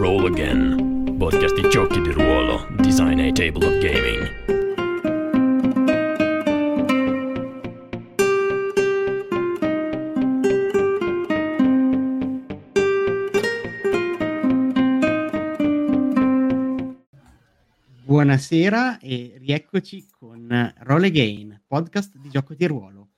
Roll Again, podcast di giochi di ruolo, design e table of gaming. Buonasera e rieccoci con Roll Again, podcast di gioco di ruolo.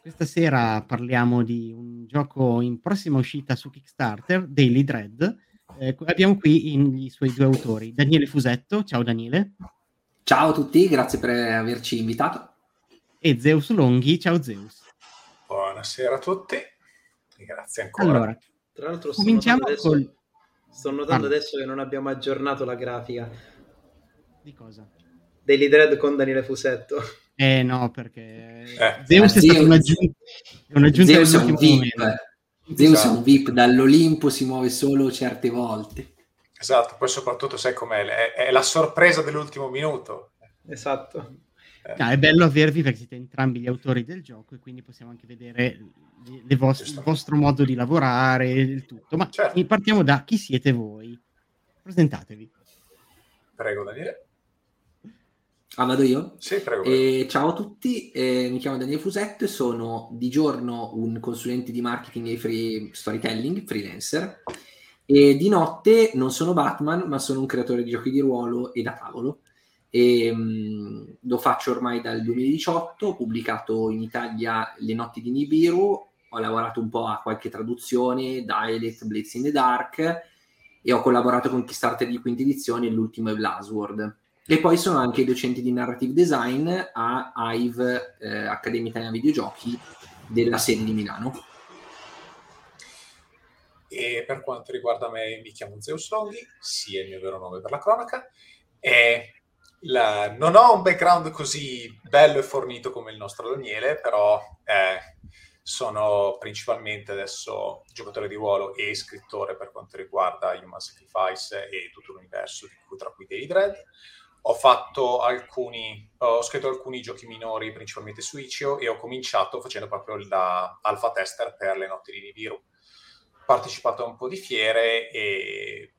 Questa sera parliamo di un gioco in prossima uscita su Kickstarter, Daily Dread. Eh, abbiamo qui i suoi due autori, Daniele Fusetto. Ciao Daniele. Ciao a tutti, grazie per averci invitato. E Zeus Longhi. Ciao Zeus. Buonasera a tutti e grazie ancora. Allora, Tra l'altro sto cominciamo notando, adesso, col... sto notando Ah. adesso che non abbiamo aggiornato la grafica Di cosa? Daily Dread con Daniele Fusetto. Eh no, perché Eh, Zeus ma è stata Zeus- un'aggiunta, è un'aggiunta Zeus è un dell'ultimo VIP. momento. Zeus è Esatto. un VIP dall'Olimpo, si muove solo certe volte. Esatto, poi soprattutto sai com'è, è, è la sorpresa dell'ultimo minuto. Esatto. Eh, No, è bello avervi perché siete entrambi gli autori del gioco e quindi possiamo anche vedere le- le vos- Giusto. il vostro modo di lavorare e il tutto. Ma Certo. partiamo da chi siete voi. Presentatevi. Prego Daniele. Ah, vado io? Sì, prego. Eh, ciao a tutti, eh, mi chiamo Daniele Fusetto e sono di giorno un consulente di marketing e free storytelling, freelancer, e di notte non sono Batman, ma sono un creatore di giochi di ruolo e da tavolo. E, mh, lo faccio ormai dal 2018, ho pubblicato in Italia Le notti di Nibiru, ho lavorato un po' a qualche traduzione, Dialect, Blades in the Dark, e ho collaborato con Kickstarter di quinta edizione e l'ultimo è Blazword. E poi sono anche docente di narrative design a AIV, eh, Accademia Italiana Videogiochi, della sede di Milano. E per quanto riguarda me, mi chiamo Zeus Longhi, sì, è il mio vero nome per la cronaca. E la- non ho un background così bello e fornito come il nostro Daniele, però eh, sono principalmente adesso giocatore di ruolo e scrittore per quanto riguarda Human Sacrifice e tutto l'universo, tra cui Daily Dread. Ho fatto alcuni, ho scritto alcuni giochi minori, principalmente su Itch.io, e ho cominciato facendo proprio da alfa tester per le notti di Nibiru partecipato a un po' di fiere e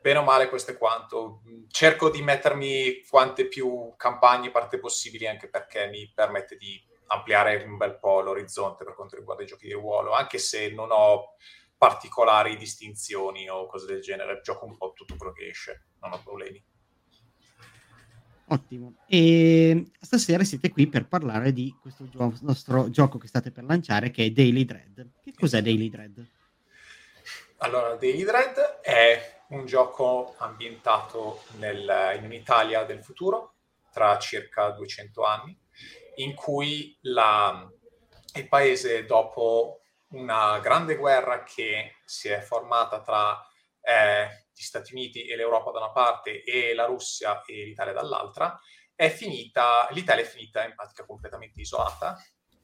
bene o male questo è quanto. Cerco di mettermi quante più campagne parte possibili anche perché mi permette di ampliare un bel po' l'orizzonte per quanto riguarda i giochi di ruolo, anche se non ho particolari distinzioni o cose del genere, gioco un po' tutto quello che esce, non ho problemi. Ottimo. E stasera siete qui per parlare di questo gio- nostro gioco che state per lanciare che è Daily Dread. Che cos'è Daily Dread? Allora, Daily Dread è un gioco ambientato nel- in un'Italia del futuro, tra circa 200 anni, in cui la- il paese, dopo una grande guerra che si è formata tra eh, gli Stati Uniti e l'Europa da una parte e la Russia e l'Italia dall'altra, è finita, l'Italia è finita in pratica completamente isolata,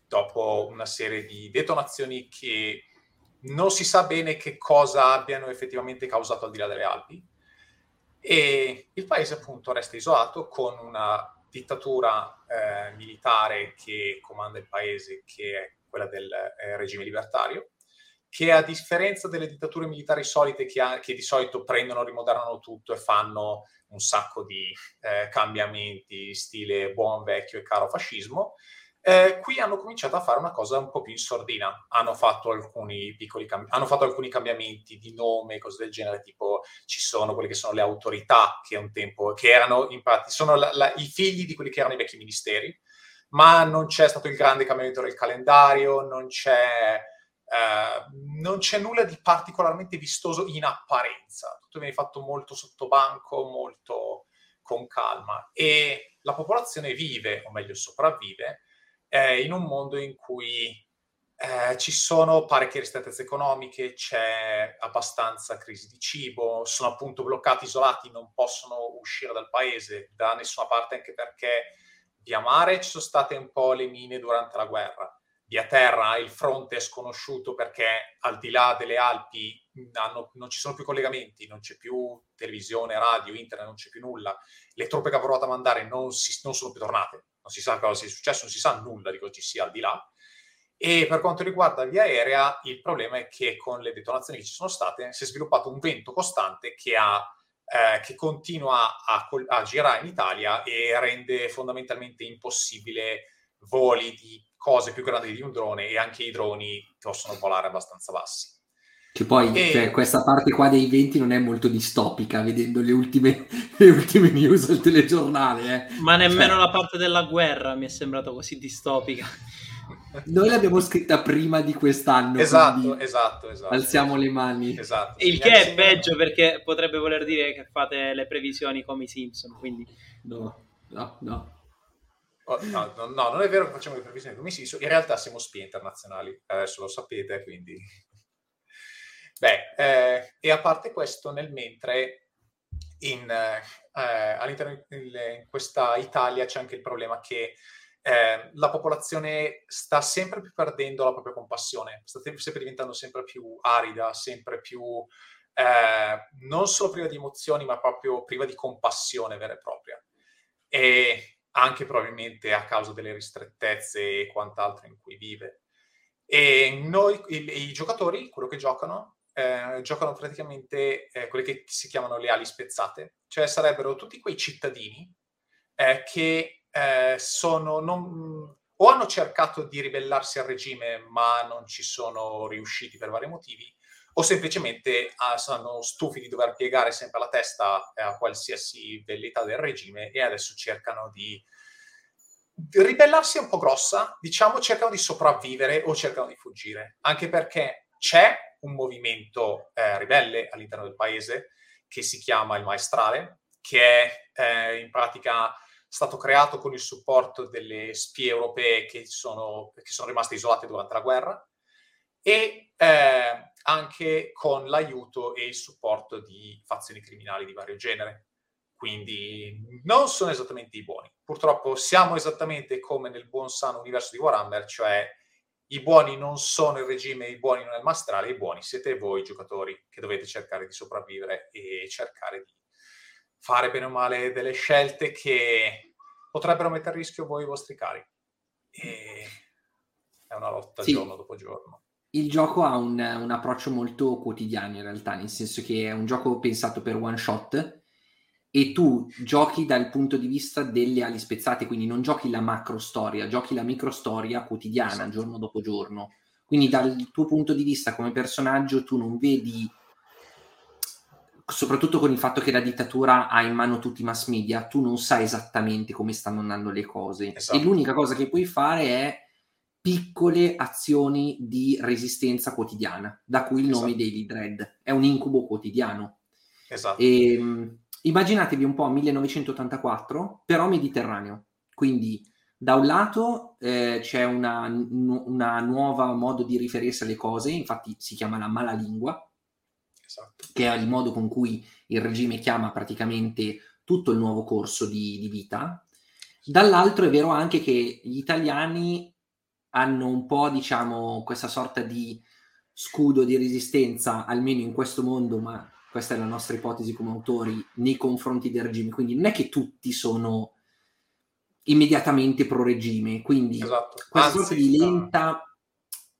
dopo una serie di detonazioni che non si sa bene che cosa abbiano effettivamente causato al di là delle Alpi. E il paese appunto resta isolato con una dittatura eh, militare che comanda il paese che è quella del eh, regime libertario che a differenza delle dittature militari solite che, ha- che di solito prendono, rimodernano tutto e fanno un sacco di eh, cambiamenti stile buon vecchio e caro fascismo, eh, qui hanno cominciato a fare una cosa un po' più in sordina. Hanno fatto alcuni cambi- hanno fatto alcuni cambiamenti di nome, cose del genere, tipo ci sono quelle che sono le autorità che un tempo, che erano infatti, sono la- la- i figli di quelli che erano i vecchi ministeri, ma non c'è stato il grande cambiamento del calendario, non c'è, eh, non c'è nulla di particolarmente vistoso in apparenza. Tutto viene fatto molto sottobanco, molto con calma e la popolazione vive, o meglio sopravvive, eh, in un mondo in cui eh, ci sono parecchie ristrettezze economiche, c'è abbastanza crisi di cibo, sono appunto bloccati, isolati, non possono uscire dal paese da nessuna parte, anche perché via mare ci sono state un po' le mine durante la guerra. Via terra il fronte è sconosciuto perché al di là delle Alpi hanno- non ci sono più collegamenti, non c'è più televisione, radio, internet, non c'è più nulla. Le truppe che ha provato a mandare non, si- non sono più tornate, non si sa cosa sia successo, non si sa nulla di cosa ci sia al di là. E per quanto riguarda via aerea, il problema è che con le detonazioni che ci sono state si è sviluppato un vento costante che, ha, eh, che continua a, a, girare in Italia e rende fondamentalmente impossibile voli di cose più grandi di un drone e anche i droni possono volare abbastanza bassi. Che poi e... cioè, questa parte qua dei venti non è molto distopica, vedendo le ultime, le ultime news al telegiornale. Eh. Ma nemmeno cioè... la parte della guerra mi è sembrata così distopica. Noi l'abbiamo scritta prima di quest'anno. Esatto, esatto, esatto. Alziamo le mani. Esatto. Il che è peggio perché potrebbe voler dire che fate le previsioni come i Simpson, quindi... No, no, no. Oh, no, no, no, non è vero che facciamo le previsioni come i Simpson. In realtà siamo spie internazionali, adesso lo sapete, quindi... Beh, eh, e a parte questo, nel mentre in, eh, all'interno di questa Italia c'è anche il problema che eh, la popolazione sta sempre più perdendo la propria compassione, sta sempre diventando sempre più arida, sempre più eh, non solo priva di emozioni, ma proprio priva di compassione vera e propria. E anche probabilmente a causa delle ristrettezze e quant'altro in cui vive. E noi, i, i giocatori, quello che giocano, eh, giocano praticamente eh, quelle che si chiamano le ali spezzate, cioè sarebbero tutti quei cittadini eh, che eh, sono non, o hanno cercato di ribellarsi al regime ma non ci sono riusciti per vari motivi, o semplicemente ah, sono stufi di dover piegare sempre la testa a qualsiasi velleità del regime e adesso cercano di ribellarsi un po' grossa, diciamo cercano di sopravvivere o cercano di fuggire, anche perché c'è un movimento eh, ribelle all'interno del paese che si chiama il Maestrale, che è eh, in pratica stato creato con il supporto delle spie europee che sono, che sono rimaste isolate durante la guerra e eh, anche con l'aiuto e il supporto di fazioni criminali di vario genere. Quindi non sono esattamente i buoni. Purtroppo siamo esattamente come nel buon sano universo di Warhammer, cioè i buoni non sono il regime, i buoni non è il mastrale, i buoni siete voi giocatori che dovete cercare di sopravvivere e cercare di fare bene o male delle scelte che potrebbero mettere a rischio voi e i vostri cari. E è una lotta sì. giorno dopo giorno. Il gioco ha un, un, approccio molto quotidiano in realtà, nel senso che è un gioco pensato per one shot e tu giochi dal punto di vista delle ali spezzate, quindi non giochi la macro storia, giochi la micro storia quotidiana, esatto. giorno dopo giorno. Quindi dal tuo punto di vista come personaggio tu non vedi, soprattutto con il fatto che la dittatura ha in mano tutti i mass media, tu non sai esattamente come stanno andando le cose. Esatto. E l'unica cosa che puoi fare è piccole azioni di resistenza quotidiana, da cui il nome esatto. Daily Dread. È un incubo quotidiano. Esatto. E, ehm, immaginatevi un po' 1984, però mediterraneo. Quindi da un lato eh, c'è una, una, nuova modo di riferirsi alle cose, infatti si chiama la malalingua, esatto. che è il modo con cui il regime chiama praticamente tutto il nuovo corso di, di vita. Dall'altro è vero anche che gli italiani hanno un po', diciamo, questa sorta di scudo di resistenza, almeno in questo mondo, ma questa è la nostra ipotesi come autori, nei confronti del regime. Quindi non è che tutti sono immediatamente pro regime, quindi esatto. questa Anzi, sorta di lenta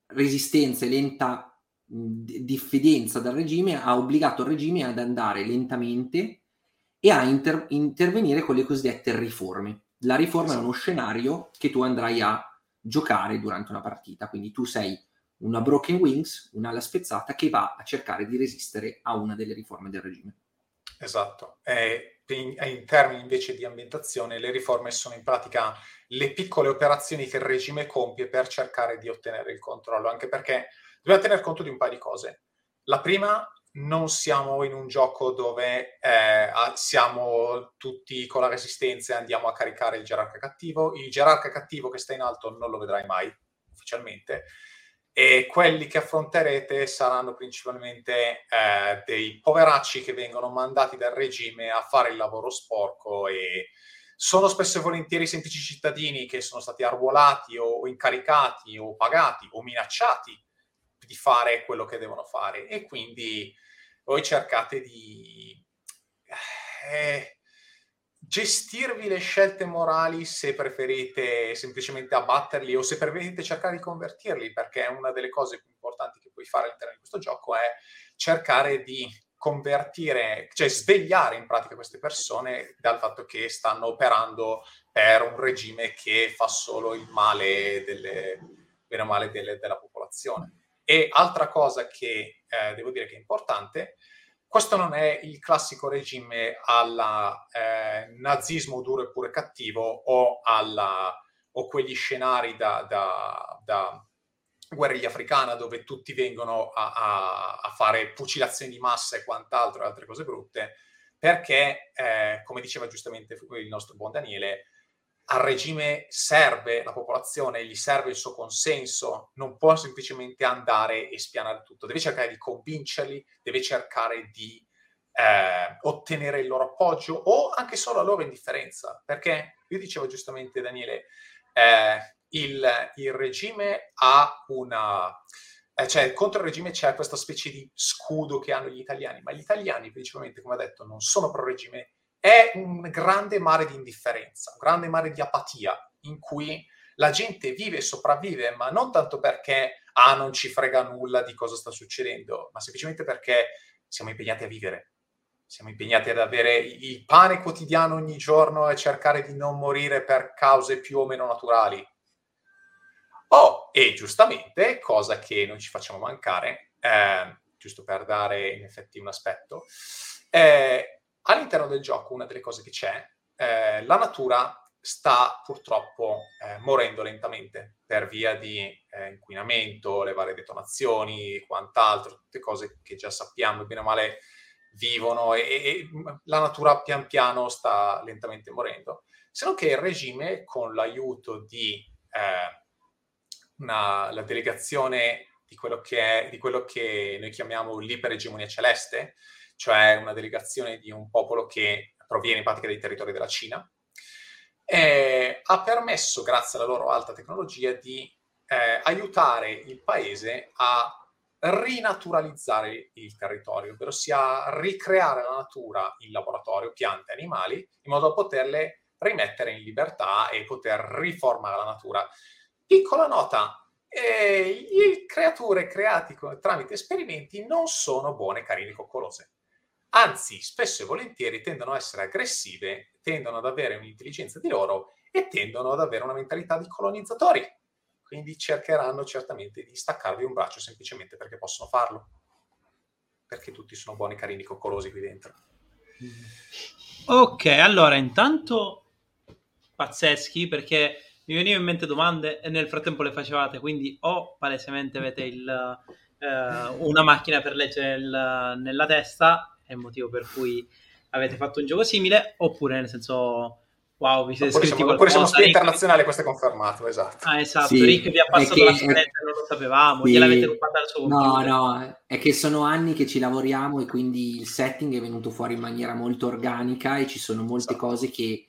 resistenza e lenta diffidenza dal regime ha obbligato il regime ad andare lentamente e a inter- intervenire con le cosiddette riforme. La riforma esatto. è uno scenario che tu andrai a giocare durante una partita, quindi tu sei una Broken Wings, un'ala spezzata che va a cercare di resistere a una delle riforme del regime. Esatto. E in, in, termini invece di ambientazione, le riforme sono in pratica le piccole operazioni che il regime compie per cercare di ottenere il controllo, anche perché dobbiamo tener conto di un paio di cose. La prima, non siamo in un gioco dove eh, siamo tutti con la resistenza e andiamo a caricare il gerarca cattivo. Il gerarca cattivo che sta in alto non lo vedrai mai ufficialmente e quelli che affronterete saranno principalmente eh, dei poveracci che vengono mandati dal regime a fare il lavoro sporco e sono spesso e volentieri semplici cittadini che sono stati arruolati o incaricati o pagati o minacciati di fare quello che devono fare e quindi voi cercate di eh, gestirvi le scelte morali se preferite semplicemente abbatterli o se preferite cercare di convertirli, perché una delle cose più importanti che puoi fare all'interno di questo gioco è cercare di convertire, cioè svegliare in pratica queste persone dal fatto che stanno operando per un regime che fa solo il male, delle, bene o male delle, della popolazione. E altra cosa che eh, devo dire che è importante, questo non è il classico regime al eh, nazismo duro e pure cattivo o, alla, o quegli scenari da, da, da guerriglia africana dove tutti vengono a, a, a, fare fucilazioni di massa e quant'altro e altre cose brutte, perché, eh, come diceva giustamente il nostro buon Daniele, al regime serve la popolazione, gli serve il suo consenso, non può semplicemente andare e spianare tutto, deve cercare di convincerli, deve cercare di eh, ottenere il loro appoggio o anche solo la loro indifferenza, perché io dicevo giustamente Daniele, eh, il, il, regime ha una... Eh, cioè, contro il regime c'è questa specie di scudo che hanno gli italiani, ma gli italiani, principalmente, come ho detto, non sono pro regime, è un grande mare di indifferenza, un grande mare di apatia, in cui la gente vive e sopravvive, ma non tanto perché ah, non ci frega nulla di cosa sta succedendo, ma semplicemente perché siamo impegnati a vivere. Siamo impegnati ad avere il pane quotidiano ogni giorno e cercare di non morire per cause più o meno naturali. Oh, e giustamente, cosa che non ci facciamo mancare, eh, giusto per dare in effetti un aspetto, eh, all'interno del gioco una delle cose che c'è, eh, la natura sta purtroppo eh, morendo lentamente per via di eh, inquinamento, le varie detonazioni, quant'altro, tutte cose che già sappiamo, bene o male vivono e, e, la natura pian piano sta lentamente morendo. Se non che il regime, con l'aiuto di eh, una, la delegazione di quello, è, di quello che noi chiamiamo l'iperegemonia celeste, cioè una delegazione di un popolo che proviene in pratica dai territori della Cina, eh, ha permesso, grazie alla loro alta tecnologia, di eh, aiutare il paese a rinaturalizzare il territorio, ovvero sia ricreare la natura in laboratorio, piante, animali, in modo da poterle rimettere in libertà e poter riformare la natura. Piccola nota, eh, le creature create tramite esperimenti non sono buone, carine, coccolose. Anzi, spesso e volentieri tendono a essere aggressive, tendono ad avere un'intelligenza di loro e tendono ad avere una mentalità di colonizzatori quindi cercheranno certamente di staccarvi un braccio semplicemente perché possono farlo. Perché tutti sono buoni, carini, coccolosi qui dentro. Ok, allora intanto pazzeschi perché mi venivano in mente domande e nel frattempo le facevate, quindi o palesemente avete il, eh, una macchina per leggere il, nella testa, è il motivo per cui avete fatto un gioco simile, oppure nel senso Wow, vi siete oppure scritti siamo, oppure siamo Rick... internazionale, questo è confermato, esatto. Ah, esatto, sì, Rick vi ha passato che, la scaletta, non lo sapevamo, sì, gliel'avete rubata al suo No, no, è che sono anni che ci lavoriamo e quindi il setting è venuto fuori in maniera molto organica e ci sono molte esatto. cose che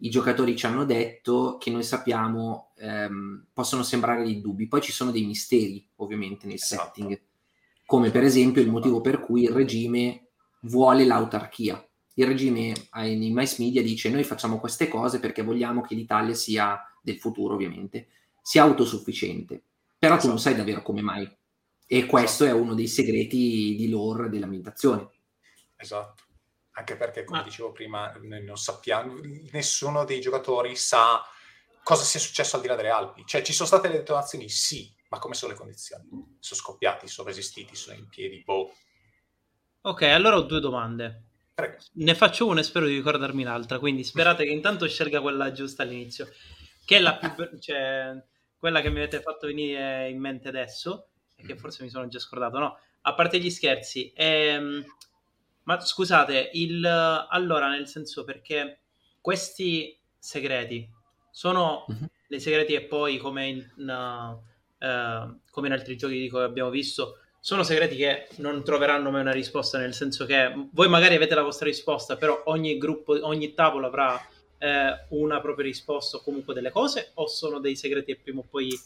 i giocatori ci hanno detto che noi sappiamo ehm, possono sembrare dei dubbi. Poi ci sono dei misteri, ovviamente, nel esatto. setting, come per esempio il motivo per cui il regime vuole l'autarchia il regime nei mass media dice noi facciamo queste cose perché vogliamo che l'Italia sia del futuro ovviamente, sia autosufficiente, però esatto. tu non sai davvero come mai e questo esatto. è uno dei segreti di lore dell'ambientazione. Esatto, anche perché come ah. dicevo prima non sappiamo, nessuno dei giocatori sa cosa sia successo al di là delle Alpi, cioè ci sono state le detonazioni, sì, ma come sono le condizioni? Sono scoppiati, sono resistiti, sono in piedi, boh. Ok, allora ho due domande. Prego. Ne faccio una e spero di ricordarmi l'altra, quindi sperate che intanto scelga quella giusta all'inizio, che è la più, cioè, quella che mi avete fatto venire in mente adesso, e che forse mi sono già scordato, no? A parte gli scherzi, ehm, ma scusate, il, allora nel senso perché questi segreti sono uh-huh. dei segreti e poi come in, uh, uh, come in altri giochi che abbiamo visto sono segreti che non troveranno mai una risposta, nel senso che voi magari avete la vostra risposta, però ogni gruppo, ogni tavolo avrà eh, una propria risposta o comunque delle cose, o sono dei segreti che prima o poi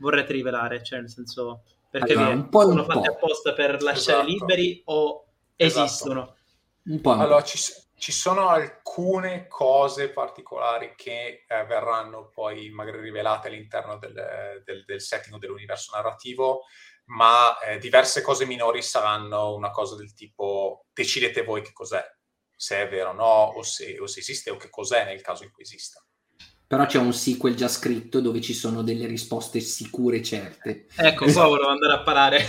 vorrete rivelare? Cioè, nel senso, perché allora, un po sono fatti apposta per lasciare esatto. liberi o esatto. esistono? Un po'. Allora, ci, ci sono alcune cose particolari che eh, verranno poi magari rivelate all'interno del, del, del setting o dell'universo narrativo, ma eh, diverse cose minori saranno una cosa del tipo decidete voi che cos'è, se è vero o no, o se, o se esiste o che cos'è nel caso in cui esista. Però c'è un sequel già scritto dove ci sono delle risposte sicure e certe. Ecco, qua volevo andare a parare.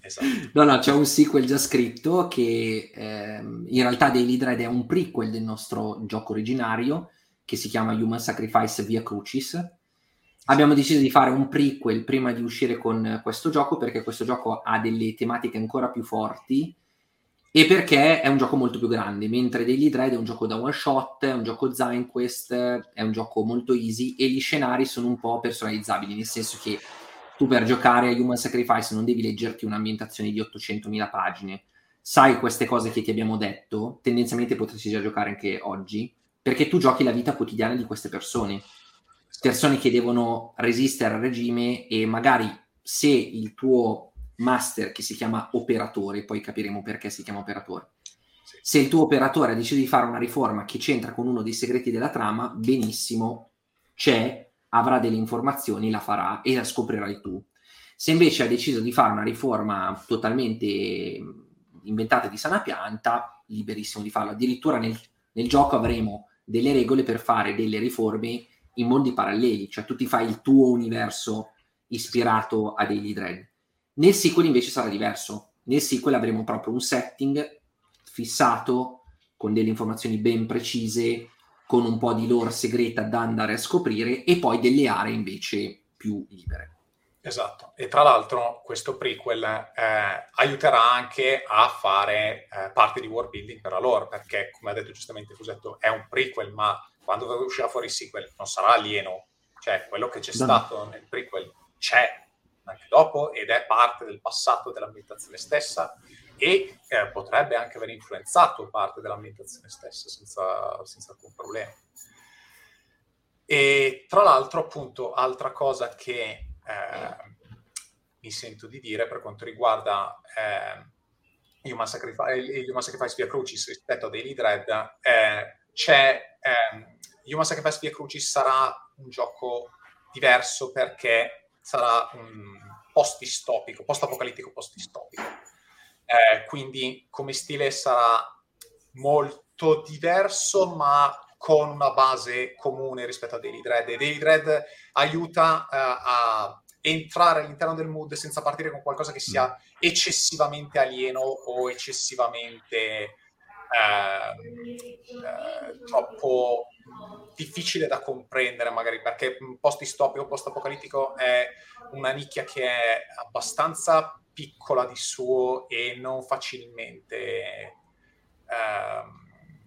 Esatto. No, no, c'è un sequel già scritto che ehm, in realtà Daily Dread è un prequel del nostro gioco originario che si chiama Human Sacrifice Via Crucis. Abbiamo deciso di fare un prequel prima di uscire con questo gioco perché questo gioco ha delle tematiche ancora più forti e perché è un gioco molto più grande, mentre Daily Dread è un gioco da one shot, è un gioco Quest, è un gioco molto easy e gli scenari sono un po' personalizzabili, nel senso che tu per giocare a Human Sacrifice non devi leggerti un'ambientazione di 800.000 pagine. Sai queste cose che ti abbiamo detto, tendenzialmente potresti già giocare anche oggi, perché tu giochi la vita quotidiana di queste persone. Persone che devono resistere al regime e magari se il tuo master, che si chiama operatore, poi capiremo perché si chiama operatore, se il tuo operatore ha deciso di fare una riforma che c'entra con uno dei segreti della trama, benissimo, c'è avrà delle informazioni, la farà e la scoprirai tu. Se invece ha deciso di fare una riforma totalmente inventata di sana pianta, liberissimo di farlo. Addirittura nel, nel gioco avremo delle regole per fare delle riforme in mondi paralleli, cioè tu ti fai il tuo universo ispirato a Daily Dread. Nel sequel invece sarà diverso. Nel sequel avremo proprio un setting fissato con delle informazioni ben precise con un po' di lore segreta da andare a scoprire e poi delle aree invece più libere. Esatto, e tra l'altro questo prequel eh, aiuterà anche a fare eh, parte di world building per la lore, perché come ha detto giustamente Fusetto, è un prequel, ma quando uscirà fuori il sequel non sarà alieno, cioè quello che c'è no. stato nel prequel c'è anche dopo ed è parte del passato dell'ambientazione stessa e eh, potrebbe anche aver influenzato parte dell'ambientazione stessa senza, senza alcun problema. E tra l'altro, appunto, altra cosa che eh, mi sento di dire per quanto riguarda eh, Human, Sacrifice, Human Sacrifice via Crucis rispetto a Daily Dread, eh, c'è ehm, Human Sacrifice via Crucis sarà un gioco diverso perché sarà un post-distopico, post-apocalittico post-distopico eh, quindi come stile sarà molto diverso, ma con una base comune rispetto a Daily Dread. E Daily Dread aiuta eh, a entrare all'interno del mood senza partire con qualcosa che sia mm. eccessivamente alieno o eccessivamente eh, eh, troppo difficile da comprendere magari perché post distopico post apocalittico è una nicchia che è abbastanza piccola di suo e non facilmente... Ehm,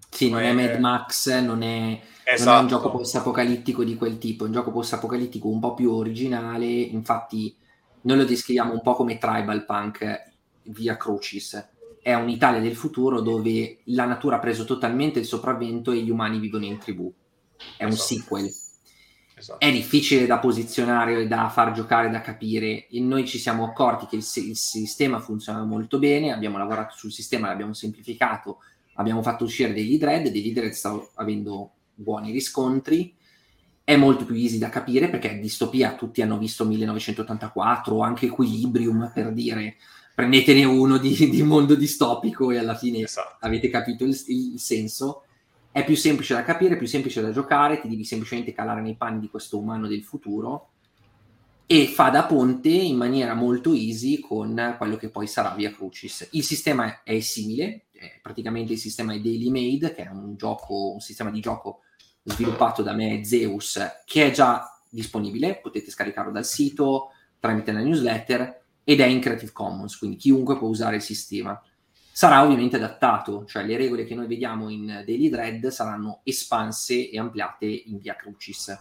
sì, non è Mad Max, non è, esatto. non è un gioco esatto. post-apocalittico di quel tipo, è un gioco post-apocalittico un po' più originale, infatti noi lo descriviamo un po' come tribal punk via Crucis. È un'Italia del futuro dove la natura ha preso totalmente il sopravvento e gli umani vivono in tribù. È un esatto. sequel Esatto. È difficile da posizionare, da far giocare, da capire. E noi ci siamo accorti che il, il sistema funziona molto bene, abbiamo lavorato sul sistema, l'abbiamo semplificato, abbiamo fatto uscire degli thread, degli thread stanno avendo buoni riscontri. È molto più easy da capire perché distopia tutti hanno visto 1984 o anche Equilibrium per dire prendetene uno di, di mondo distopico e alla fine esatto. avete capito il, il senso è più semplice da capire, più semplice da giocare, ti devi semplicemente calare nei panni di questo umano del futuro e fa da ponte in maniera molto easy con quello che poi sarà Via Crucis. Il sistema è simile, è praticamente il sistema è Daily Made, che è un, gioco, un sistema di gioco sviluppato da me Zeus, che è già disponibile, potete scaricarlo dal sito tramite la newsletter ed è in Creative Commons, quindi chiunque può usare il sistema sarà ovviamente adattato, cioè le regole che noi vediamo in Daily Dread saranno espanse e ampliate in via Crucis.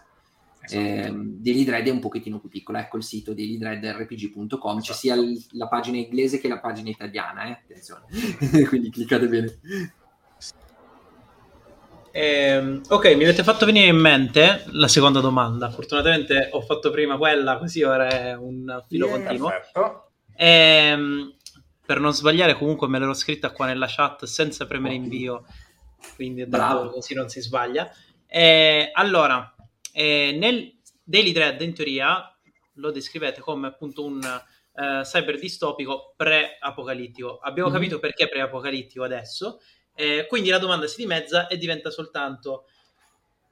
Esatto. Eh, Daily Dread è un pochettino più piccola, ecco il sito dailydreadrpg.com, esatto. c'è sia la pagina inglese che la pagina italiana, eh? attenzione, quindi cliccate bene. Eh, ok, mi avete fatto venire in mente la seconda domanda. Fortunatamente ho fatto prima quella, così ora è un filo yeah, continuo. Eh, per non sbagliare comunque me l'ero scritta qua nella chat senza premere invio quindi Bravo. così non si sbaglia. Eh, allora, eh, nel Daily Dread in teoria lo descrivete come appunto un eh, cyber distopico pre-apocalittico. Abbiamo mm-hmm. capito perché pre-apocalittico adesso, eh, quindi la domanda si dimezza e diventa soltanto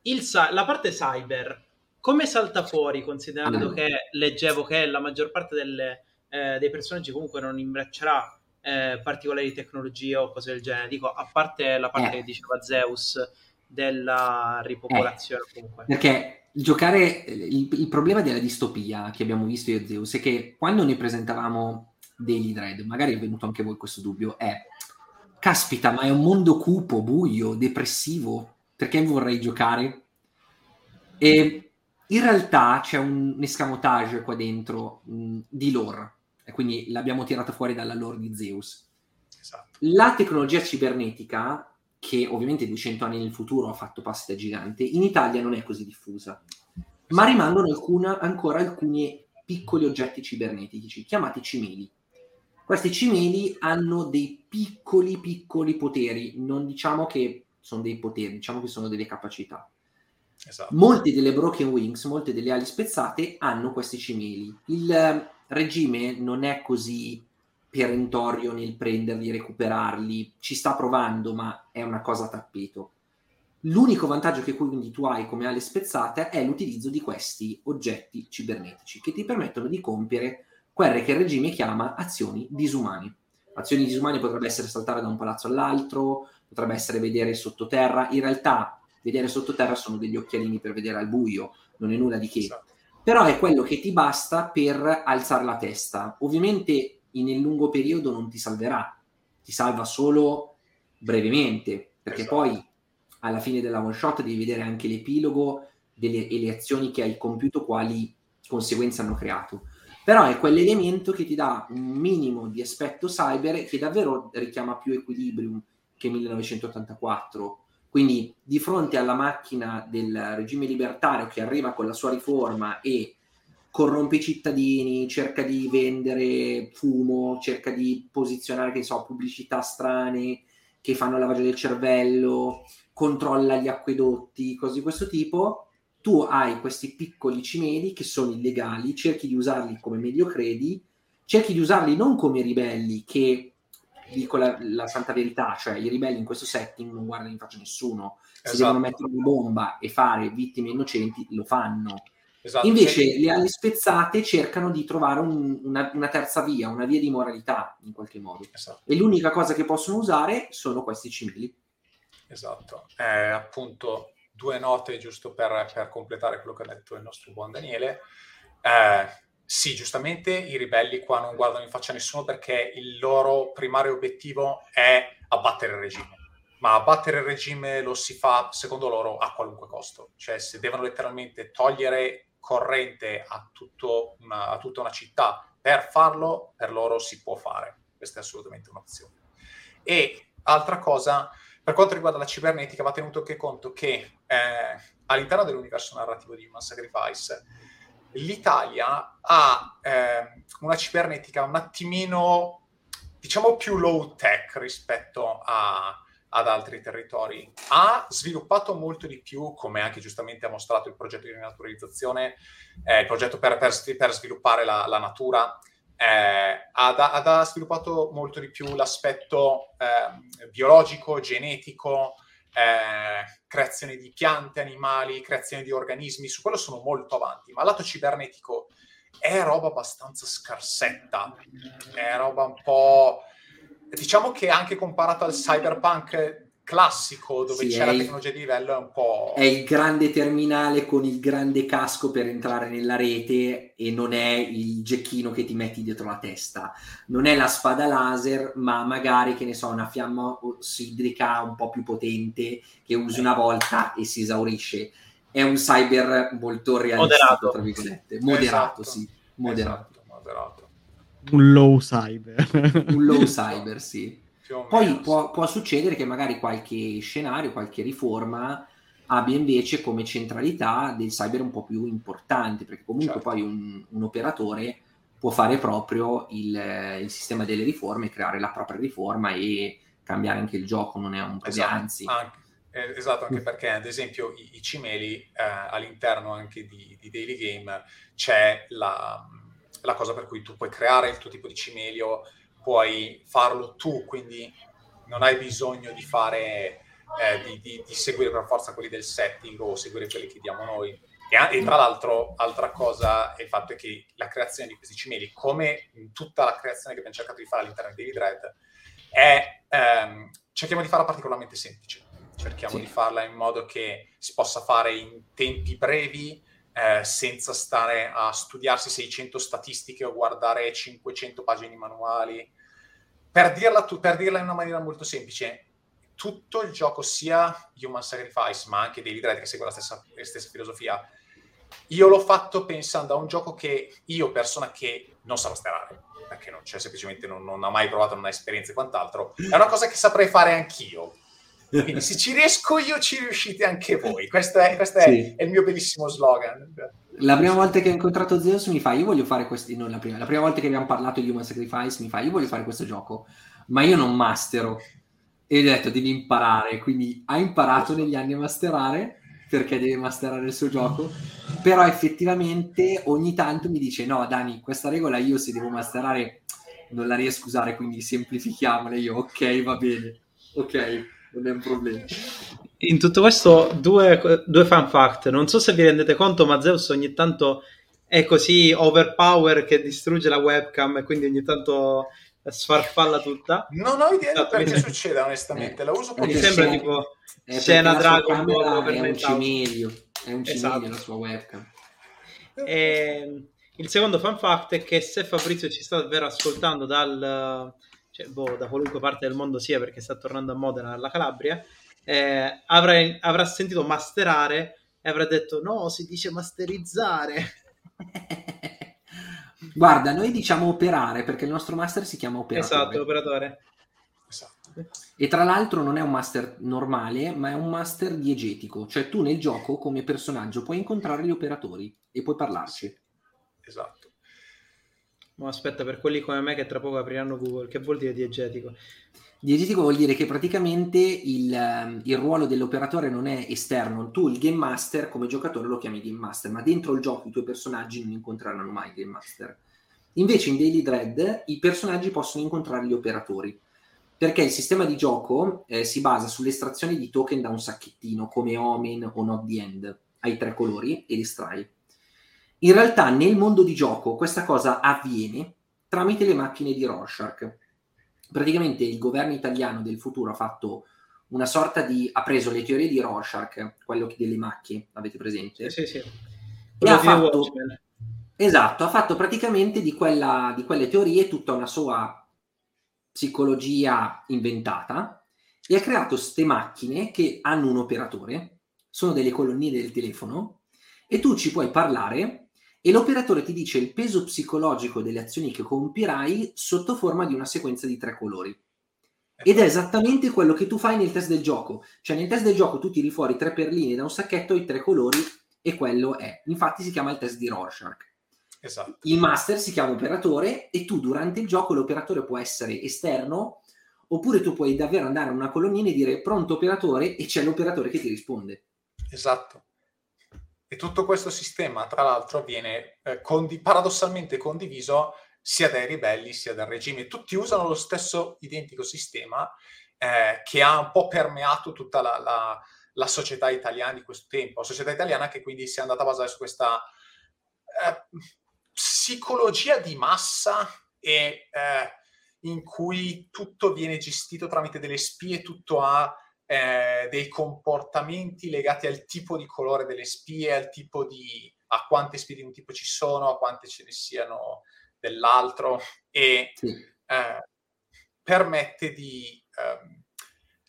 il, la parte cyber. Come salta fuori, considerando allora. che leggevo che la maggior parte delle, eh, dei personaggi comunque non imbraccerà eh, particolari tecnologie o cose del genere? Dico, a parte la parte eh. che diceva Zeus della ripopolazione eh, comunque. Perché giocare il, il, problema della distopia che abbiamo visto io e Zeus è che quando ne presentavamo Daily Dread, magari è venuto anche voi questo dubbio, è caspita, ma è un mondo cupo, buio, depressivo, perché vorrei giocare? E in realtà c'è un escamotage qua dentro mh, di lore, e quindi l'abbiamo tirata fuori dalla lore di Zeus. Esatto. La tecnologia cibernetica che ovviamente 200 anni nel futuro ha fatto passi da gigante, in Italia non è così diffusa, ma rimangono alcuna, ancora alcuni piccoli oggetti cibernetici chiamati cimeli. Questi cimeli hanno dei piccoli, piccoli poteri, non diciamo che sono dei poteri, diciamo che sono delle capacità. Esatto. Molte delle broken wings, molte delle ali spezzate hanno questi cimeli. Il regime non è così perentorio nel prenderli, recuperarli, ci sta provando, ma è una cosa a tappeto. L'unico vantaggio che quindi tu hai come ale spezzate è l'utilizzo di questi oggetti cibernetici che ti permettono di compiere quelle che il regime chiama azioni disumane. Azioni disumane potrebbe essere saltare da un palazzo all'altro, potrebbe essere vedere sottoterra. In realtà, vedere sottoterra sono degli occhialini per vedere al buio, non è nulla di che. Esatto. Però è quello che ti basta per alzare la testa. Ovviamente nel lungo periodo non ti salverà, ti salva solo brevemente, perché esatto. poi alla fine della one shot devi vedere anche l'epilogo delle, e le azioni che hai compiuto, quali conseguenze hanno creato. Però è quell'elemento che ti dà un minimo di aspetto cyber che davvero richiama più Equilibrium che 1984. Quindi di fronte alla macchina del regime libertario che arriva con la sua riforma e corrompe i cittadini, cerca di vendere fumo, cerca di posizionare, che so, pubblicità strane che fanno lavaggio del cervello, controlla gli acquedotti, cose di questo tipo. Tu hai questi piccoli cimeli che sono illegali, cerchi di usarli come meglio credi, cerchi di usarli non come ribelli che dico la, la, santa verità, cioè i ribelli in questo setting non guardano in faccia nessuno, se esatto. devono mettere una bomba e fare vittime innocenti lo fanno Esatto, Invece sei... le ali spezzate cercano di trovare un, una, una, terza via, una via di moralità in qualche modo. Esatto. E l'unica cosa che possono usare sono questi cimeli. Esatto, eh, appunto due note giusto per, per, completare quello che ha detto il nostro buon Daniele. Eh, sì, giustamente i ribelli qua non guardano in faccia a nessuno perché il loro primario obiettivo è abbattere il regime. Ma abbattere il regime lo si fa, secondo loro, a qualunque costo. Cioè, se devono letteralmente togliere corrente a, una, a tutta una città. Per farlo, per loro si può fare. Questa è assolutamente un'opzione. E altra cosa, per quanto riguarda la cibernetica, va tenuto anche conto che eh, all'interno dell'universo narrativo di Human Sacrifice, l'Italia ha eh, una cibernetica un attimino, diciamo, più low tech rispetto a, ad altri territori. Ha sviluppato molto di più, come anche giustamente ha mostrato il progetto di rinaturalizzazione, eh, il progetto per, per, per sviluppare la, la natura, eh, ha, ha, sviluppato molto di più l'aspetto eh, biologico, genetico, eh, creazione di piante, animali, creazione di organismi, su quello sono molto avanti, ma lato cibernetico è roba abbastanza scarsetta, è roba un po' diciamo che anche comparato al cyberpunk classico dove sì, c'è la tecnologia di livello è un po'... È il grande terminale con il grande casco per entrare nella rete e non è il gecchino che ti metti dietro la testa. Non è la spada laser, ma magari, che ne so, una fiamma ossidrica un po' più potente che usi una volta e si esaurisce. È un cyber molto realistico, moderato. tra virgolette. Moderato, esatto. sì. Moderato. Esatto, moderato un low cyber. un low cyber, sì. Poi può, può, succedere che magari qualche scenario, qualche riforma abbia invece come centralità del cyber un po' più importante, perché comunque certo. poi un, un, operatore può fare proprio il, il, sistema delle riforme, creare la propria riforma e cambiare anche il gioco, non è un problema, esatto, anzi. Anche, eh, esatto, anche perché ad esempio i, i cimeli eh, all'interno anche di, di, Daily Game c'è la, la, cosa per cui tu puoi creare il tuo tipo di cimelio, puoi farlo tu, quindi non hai bisogno di fare eh, di, di, di, seguire per forza quelli del setting o seguire quelli che diamo noi. E, e, tra l'altro, altra cosa è il fatto che la creazione di questi cimeli, come tutta la creazione che abbiamo cercato di fare all'interno di David Red, è, ehm, cerchiamo di farla particolarmente semplice. Cerchiamo sì. di farla in modo che si possa fare in tempi brevi, eh, senza stare a studiarsi 600 statistiche o guardare 500 pagine manuali. Per dirla, tu, per dirla in una maniera molto semplice, tutto il gioco, sia Human Sacrifice, ma anche David Red, che segue la stessa, la stessa filosofia, io l'ho fatto pensando a un gioco che io, persona che non sa masterare, perché non, cioè, semplicemente non, non ha mai provato, non ha esperienza e quant'altro, è una cosa che saprei fare anch'io. Quindi se ci riesco io, ci riuscite anche voi. Questo è, questo è, sì. è il mio bellissimo slogan. La prima volta che ho incontrato Zeus mi fa, io voglio fare questi, non la prima, la prima volta che abbiamo parlato di Human Sacrifice mi fa, io voglio fare questo gioco, ma io non mastero e gli ho detto devi imparare, quindi ha imparato negli anni a masterare perché deve masterare il suo gioco, però effettivamente ogni tanto mi dice no Dani, questa regola io se devo masterare non la riesco a usare, quindi semplifichiamola io, ok va bene, ok, non è un problema. In tutto questo due, due fun fact, non so se vi rendete conto ma Zeus ogni tanto è così overpower che distrugge la webcam e quindi ogni tanto sfarfalla tutta. Non ho idea di perché succeda, onestamente. La uso Mi sembra tipo è scena Dragon Ball per è un cimelio, è un cimelio esatto. la sua webcam. E, il secondo fan fact è che se Fabrizio ci sta davvero ascoltando dal, cioè, boh, da qualunque parte del mondo sia perché sta tornando a Modena alla Calabria, eh, avrà, avrà sentito masterare e avrà detto no, si dice masterizzare. Guarda, noi diciamo operare perché il nostro master si chiama operatore. Esatto, operatore. Esatto. E tra l'altro non è un master normale, ma è un master diegetico, cioè tu nel gioco come personaggio puoi incontrare gli operatori e puoi parlarci. Esatto. Ma aspetta, per quelli come me che tra poco apriranno Google, che vuol dire diegetico? Diegetico vuol dire che praticamente il, ehm, il, ruolo dell'operatore non è esterno, tu il game master come giocatore lo chiami game master, ma dentro il gioco i tuoi personaggi non incontreranno mai il game master. Invece in Daily Dread i personaggi possono incontrare gli operatori, perché il sistema di gioco eh, si basa sull'estrazione di token da un sacchettino come Omen o Not the End, hai tre colori e li estrai. In realtà nel mondo di gioco questa cosa avviene tramite le macchine di Rorschach. Praticamente il governo italiano del futuro ha fatto una sorta di... ha preso le teorie di Rorschach, quello delle macchie, avete presente? Sì, sì. E ha fatto... Watchmen Esatto, ha fatto praticamente di, quella, di quelle teorie tutta una sua psicologia inventata e ha creato queste macchine che hanno un operatore, sono delle colonnine del telefono e tu ci puoi parlare e l'operatore ti dice il peso psicologico delle azioni che compierai sotto forma di una sequenza di tre colori. Ed è esattamente quello che tu fai nel test del gioco. Cioè nel test del gioco tu tiri fuori tre perline da un sacchetto, i tre colori e quello è. Infatti si chiama il test di Rorschach. Esatto. Il master si chiama operatore e tu durante il gioco l'operatore può essere esterno oppure tu puoi davvero andare a una colonnina e dire pronto operatore e c'è l'operatore che ti risponde. Esatto. E tutto questo sistema, tra l'altro, viene eh, condi- paradossalmente condiviso sia dai ribelli sia dal regime. Tutti usano lo stesso identico sistema eh, che ha un po' permeato tutta la, la, la, società italiana di questo tempo. La società italiana che quindi si è andata a basare su questa eh, psicologia di massa e eh, in cui tutto viene gestito tramite delle spie, tutto ha eh, dei comportamenti legati al tipo di colore delle spie, al tipo di a quante spie di un tipo ci sono, a quante ce ne siano dell'altro e sì. eh, permette di eh,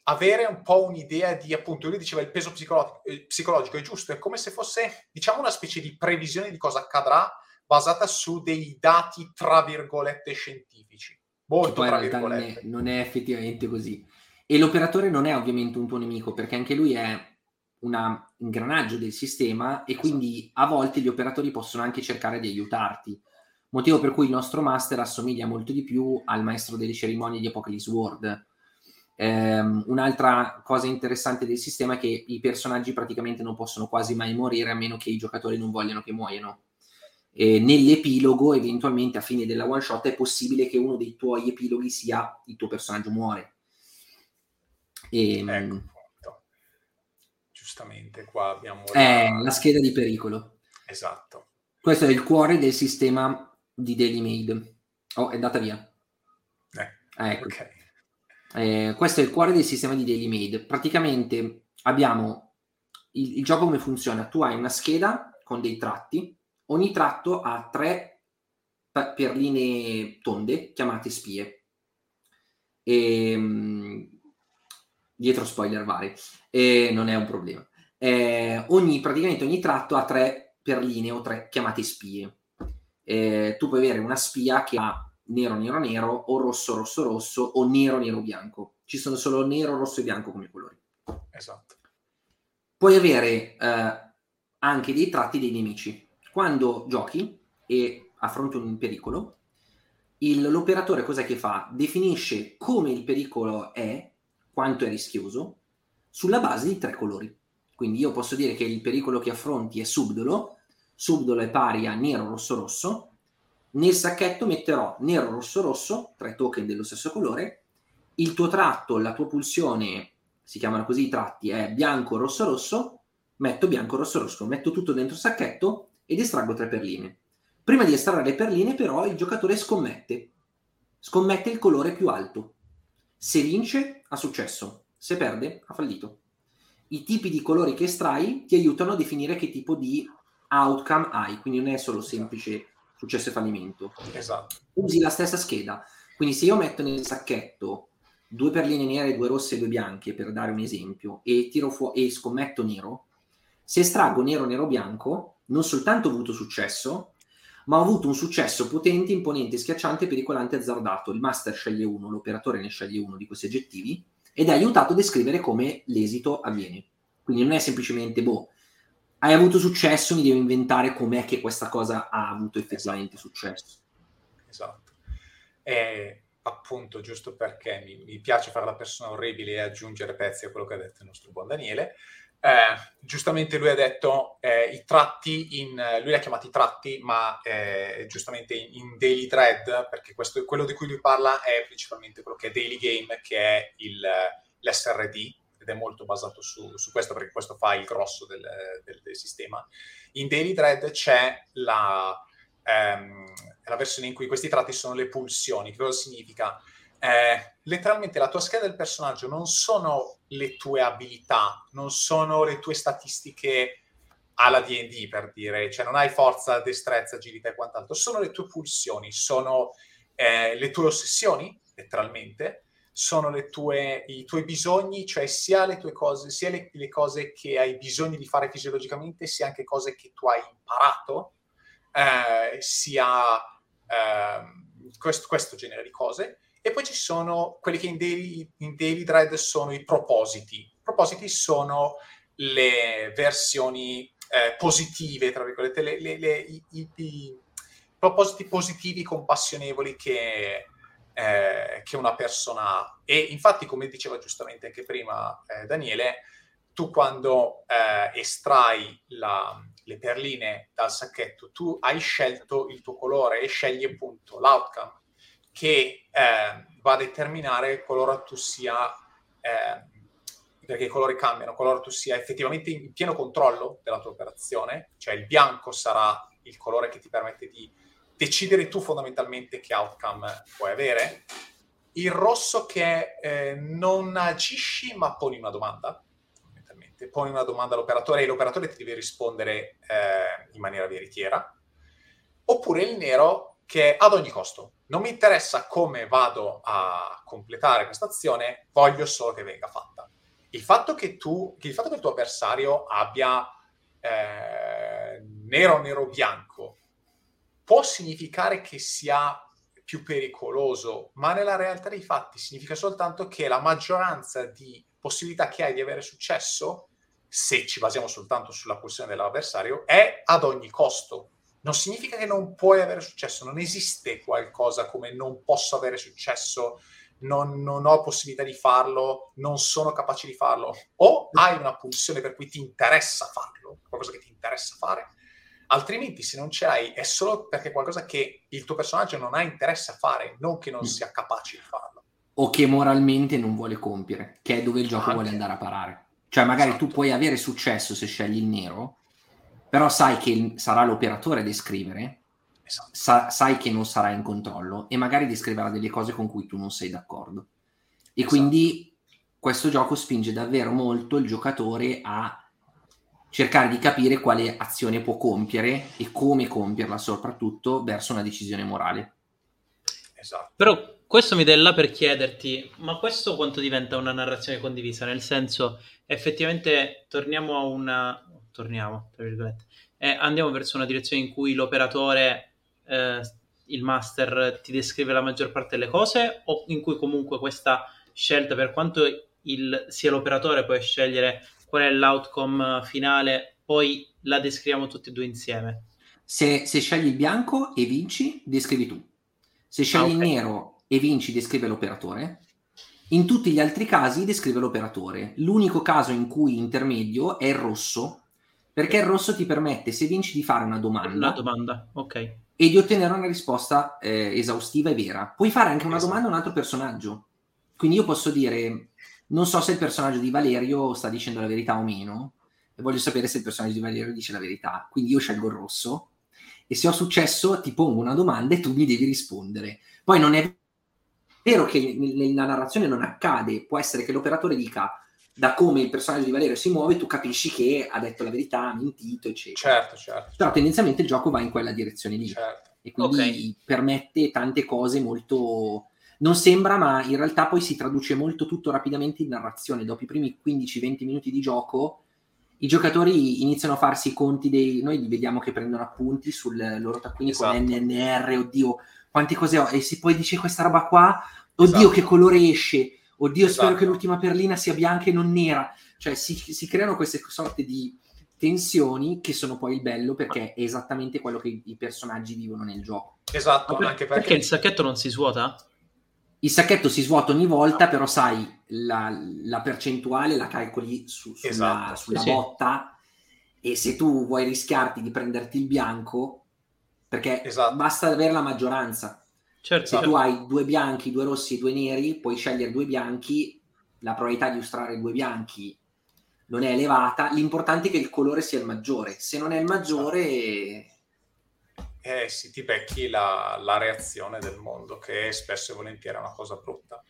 avere un po' un'idea di appunto, lui diceva il peso psicologico, psicologico è giusto, è come se fosse diciamo una specie di previsione di cosa accadrà basata su dei dati, tra virgolette, scientifici. Molto tra virgolette. Non è, effettivamente così. E l'operatore non è ovviamente un tuo nemico, perché anche lui è un ingranaggio del sistema e esatto. quindi a volte gli operatori possono anche cercare di aiutarti. Motivo per cui il nostro master assomiglia molto di più al maestro delle cerimonie di Apocalypse World, Ehm, un'altra cosa interessante del sistema è che i personaggi praticamente non possono quasi mai morire a meno che i giocatori non vogliano che muoiano. E nell'epilogo, eventualmente a fine della one shot, è possibile che uno dei tuoi epiloghi sia il tuo personaggio muore. E, ehm, ecco, giustamente qua abbiamo la... la scheda di pericolo. Esatto. Questo è il cuore del sistema di Daily Made. Oh, è andata via. Eh, ah, ecco. Okay. Eh, questo è il cuore del sistema di Daily Made. Praticamente abbiamo il, il, gioco come funziona. Tu hai una scheda con dei tratti, ogni tratto ha tre perline tonde chiamate spie. E, ehm, dietro spoiler vari, e non è un problema. Eh, ogni, praticamente ogni tratto ha tre perline o tre chiamate spie. Eh, tu puoi avere una spia che ha nero, nero, nero, o rosso, rosso, rosso, o nero, nero, bianco. Ci sono solo nero, rosso e bianco come colori. Esatto. Puoi avere eh, anche dei tratti dei nemici. Quando giochi e affronti un pericolo, il, l'operatore cosa che fa? Definisce come il pericolo è, quanto è rischioso, sulla base di tre colori. Quindi io posso dire che il pericolo che affronti è subdolo, subdolo è pari a nero, rosso, rosso, nel sacchetto metterò nero, rosso, rosso, tre token dello stesso colore. Il tuo tratto, la tua pulsione, si chiamano così i tratti, è bianco, rosso, rosso. Metto bianco, rosso, rosso. Metto tutto dentro il sacchetto ed estraggo tre perline. Prima di estrarre le perline, però, il giocatore scommette. Scommette il colore più alto. Se vince, ha successo. Se perde, ha fallito. I tipi di colori che estrai ti aiutano a definire che tipo di outcome hai, quindi non è solo semplice successo e fallimento. Esatto. Usi la stessa scheda. Quindi se io metto nel sacchetto due perline nere, due rosse e due bianche, per dare un esempio, e, tiro fu- e scommetto nero, se estraggo nero, nero, bianco, non soltanto ho avuto successo, ma ho avuto un successo potente, imponente, schiacciante, pericolante, azzardato. Il master sceglie uno, l'operatore ne sceglie uno di questi aggettivi ed è aiutato a descrivere come l'esito avviene. Quindi non è semplicemente, boh, hai avuto successo, mi devo inventare com'è che questa cosa ha avuto effettivamente esatto. successo. Esatto. E appunto, giusto perché mi, mi, piace fare la persona orribile e aggiungere pezzi a quello che ha detto il nostro buon Daniele, eh, giustamente lui ha detto eh, i tratti, in, lui li ha chiamati tratti, ma eh, giustamente in, in, daily thread, perché questo, quello di cui lui parla è principalmente quello che è daily game, che è il, l'SRD, ed è molto basato su, su questo perché questo fa il grosso del, del, del sistema. In Daily Thread c'è la, ehm, la, versione in cui questi tratti sono le pulsioni. Che cosa significa? Eh, letteralmente la tua scheda del personaggio non sono le tue abilità, non sono le tue statistiche alla D&D per dire, cioè non hai forza, destrezza, agilità e quant'altro, sono le tue pulsioni, sono eh, le tue ossessioni, letteralmente, sono tue, i tuoi bisogni, cioè sia le tue cose, sia le, le, cose che hai bisogno di fare fisiologicamente, sia anche cose che tu hai imparato, eh, sia eh, questo, questo, genere di cose. E poi ci sono quelli che in daily, in daily Dread sono i propositi. I propositi sono le versioni eh, positive, tra virgolette, le, le, i, i, i propositi positivi, compassionevoli che eh, che una persona ha. E infatti, come diceva giustamente anche prima eh, Daniele, tu quando eh, estrai la, le perline dal sacchetto, tu hai scelto il tuo colore e scegli appunto l'outcome che eh, va a determinare qualora tu sia, eh, perché i colori cambiano, qualora tu sia effettivamente in pieno controllo della tua operazione, cioè il bianco sarà il colore che ti permette di decidere tu fondamentalmente che outcome puoi avere. Il rosso che eh, non agisci ma poni una domanda, fondamentalmente. Poni una domanda all'operatore e l'operatore ti deve rispondere eh, in maniera veritiera. Oppure il nero che ad ogni costo. Non mi interessa come vado a completare questa azione, voglio solo che venga fatta. Il fatto che tu, il, fatto che il tuo avversario abbia eh, nero, nero, bianco può significare che sia più pericoloso, ma nella realtà dei fatti significa soltanto che la maggioranza di possibilità che hai di avere successo, se ci basiamo soltanto sulla pulsione dell'avversario, è ad ogni costo. Non significa che non puoi avere successo, non esiste qualcosa come non posso avere successo non, non, ho possibilità di farlo, non sono capace di farlo, o hai una pulsione per cui ti interessa farlo, qualcosa che ti interessa fare, altrimenti se non ce l'hai è solo perché è qualcosa che il tuo personaggio non ha interesse a fare, non che non mm. sia capace di farlo. O che moralmente non vuole compiere, che è dove il gioco Anche. vuole andare a parare. Cioè magari esatto. tu puoi avere successo se scegli il nero, però sai che sarà l'operatore a descrivere esatto. sa- sai che non sarà in controllo e magari descriverà delle cose con cui tu non sei d'accordo. E esatto. quindi questo gioco spinge davvero molto il giocatore a cercare di capire quale azione può compiere e come compierla, soprattutto verso una decisione morale. Esatto. Però questo mi dà là per chiederti, ma questo quanto diventa una narrazione condivisa? Nel senso, effettivamente torniamo a una... torniamo, tra virgolette, e andiamo verso una direzione in cui l'operatore eh, il master ti descrive la maggior parte delle cose o in cui comunque questa scelta, per quanto il, sia l'operatore puoi scegliere qual è l'outcome finale, poi la descriviamo tutti e due insieme? Se, se scegli il bianco e vinci, descrivi tu. Se scegli ah, okay. il nero e vinci, descrive l'operatore. In tutti gli altri casi descrive l'operatore. L'unico caso in cui intermedio è il rosso, perché il rosso ti permette, se vinci, di fare una domanda. Una domanda, ok e di ottenere una risposta eh, esaustiva e vera. Puoi fare anche una esatto. domanda a un altro personaggio. Quindi io posso dire, non so se il personaggio di Valerio sta dicendo la verità o meno, e voglio sapere se il personaggio di Valerio dice la verità. Quindi io scelgo il rosso e se ho successo ti pongo una domanda e tu mi devi rispondere. Poi non è vero che nella narrazione non accade, può essere che l'operatore dica da come il personaggio di Valerio si muove, tu capisci che ha detto la verità, ha mentito, eccetera. Certo, certo. Però tendenzialmente il gioco va in quella direzione lì. Certo. E quindi okay. permette tante cose molto... Non sembra, ma in realtà poi si traduce molto tutto rapidamente in narrazione. Dopo i primi 15-20 minuti di gioco, i giocatori iniziano a farsi i conti dei... Noi li vediamo che prendono appunti sul loro taccuini esatto. con NNR, oddio, quante cose ho. E se poi dice questa roba qua, oddio, esatto. che colore esce oddio esatto. spero che l'ultima perlina sia bianca e non nera, cioè si, si, creano queste sorte di tensioni che sono poi il bello perché è esattamente quello che i, i personaggi vivono nel gioco. Esatto, per, anche perché... perché il sacchetto non si svuota? Il sacchetto si svuota ogni volta, però sai, la, la percentuale la calcoli su, sulla, esatto. sulla sì, botta e se tu vuoi rischiarti di prenderti il bianco, perché esatto. basta avere la maggioranza, Certo. Se tu hai due bianchi, due rossi e due neri, puoi scegliere due bianchi, la probabilità di ustrare due bianchi non è elevata, l'importante è che il colore sia il maggiore. Se non è il maggiore... Eh sì, ti becchi la, la reazione del mondo, che spesso e volentieri è una cosa brutta.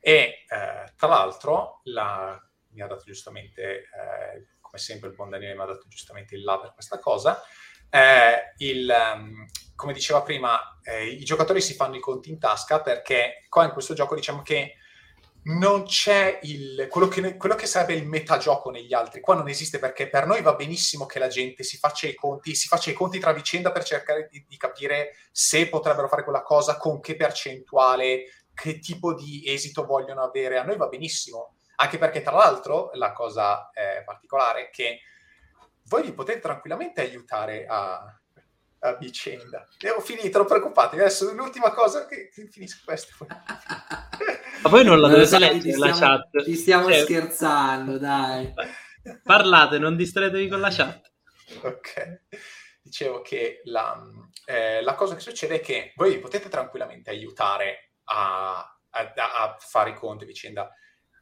E eh, tra l'altro la, mi ha dato giustamente, eh, come sempre il buon Daniele mi ha dato giustamente il là per questa cosa, eh, il, um, come diceva prima, eh, i giocatori si fanno i conti in tasca perché qua in questo gioco diciamo che non c'è il, quello, che, quello che sarebbe il metagioco negli altri. Qua non esiste perché per noi va benissimo che la gente si faccia i conti, si faccia i conti tra vicenda per cercare di, di capire se potrebbero fare quella cosa, con che percentuale, che tipo di esito vogliono avere. A noi va benissimo, anche perché tra l'altro la cosa eh, particolare è che voi vi potete tranquillamente aiutare a, a vicenda. E ho finito, non preoccupatevi. Adesso l'ultima cosa che, che finisco questo. Ma voi non la dovete leggere la chat. Ci stiamo cioè... scherzando, dai. Parlate, non distraetevi con la chat. Ok. Dicevo che la, eh, la cosa che succede è che voi vi potete tranquillamente aiutare a, a, a fare i conti vicenda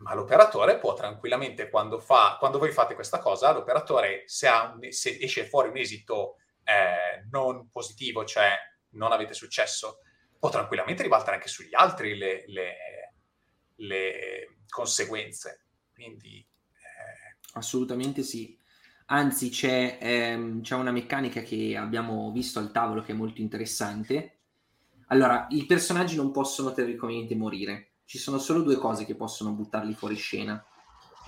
ma l'operatore può tranquillamente, quando, fa, quando voi fate questa cosa, l'operatore se, un, se esce fuori un esito eh, non positivo, cioè non avete successo, può tranquillamente ribaltare anche sugli altri le, le, le conseguenze. Quindi, eh... Assolutamente sì. Anzi, c'è, ehm, c'è una meccanica che abbiamo visto al tavolo che è molto interessante. Allora, i personaggi non possono teoricamente morire ci sono solo due cose che possono buttarli fuori scena.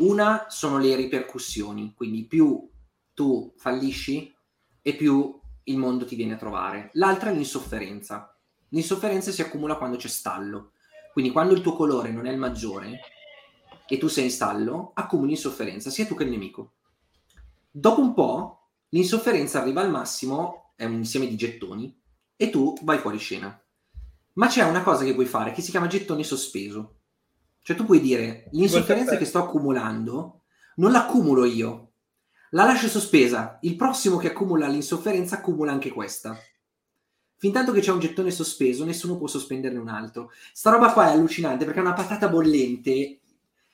Una sono le ripercussioni, quindi più tu fallisci e più il mondo ti viene a trovare. L'altra è l'insofferenza. L'insofferenza si accumula quando c'è stallo. Quindi quando il tuo colore non è il maggiore e tu sei in stallo, accumuli insofferenza, sia tu che il nemico. Dopo un po', l'insofferenza arriva al massimo, è un insieme di gettoni, e tu vai fuori scena. Ma c'è una cosa che puoi fare che si chiama gettone sospeso. Cioè tu puoi dire, l'insofferenza che sto accumulando non l'accumulo io, la lascio sospesa. Il prossimo che accumula l'insofferenza accumula anche questa. Fintanto che c'è un gettone sospeso, nessuno può sospenderne un altro. Sta roba qua è allucinante perché è una patata bollente.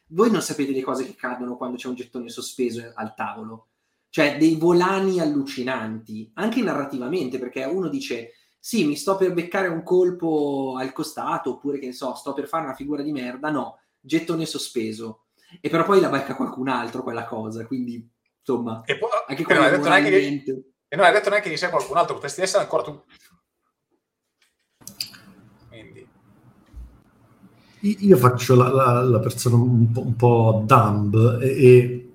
Voi non sapete le cose che cadono quando c'è un gettone sospeso al tavolo. Cioè, dei volani allucinanti, anche narrativamente, perché uno dice sì, mi sto per beccare un colpo al costato, oppure che ne so, sto per fare una figura di merda. No, gettone sospeso. E però poi la becca qualcun altro quella cosa, quindi insomma, e poi, anche e non, hai detto neanche che, e non hai detto neanche che sei qualcun altro, potresti essere ancora tu. Quindi. Io faccio la, la, la persona un po', un po dumb e, e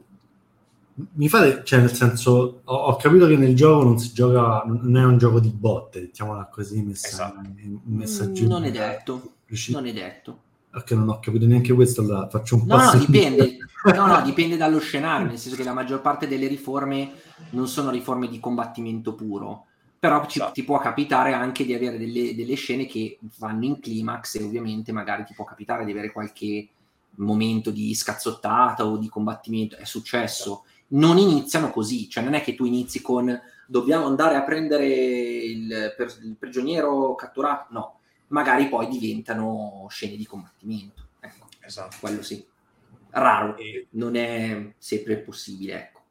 mi fate, cioè nel senso, ho, ho, capito che nel gioco non si gioca, non è un gioco di botte, mettiamola così, messa, esatto. in, messaggino. Non è detto, non è detto. Perché non ho capito neanche questo, allora faccio un po'. No, no, dipende. No, no, dipende dallo scenario, nel senso che la maggior parte delle riforme non sono riforme di combattimento puro, però ci, esatto. ti può capitare anche di avere delle, delle, scene che vanno in climax e ovviamente magari ti può capitare di avere qualche momento di scazzottata o di combattimento, è successo. Non iniziano così, cioè non è che tu inizi con dobbiamo andare a prendere il, per, il prigioniero catturato, no, magari poi diventano scene di combattimento. Ecco, esatto. quello sì. Raro, e... non è sempre possibile, ecco.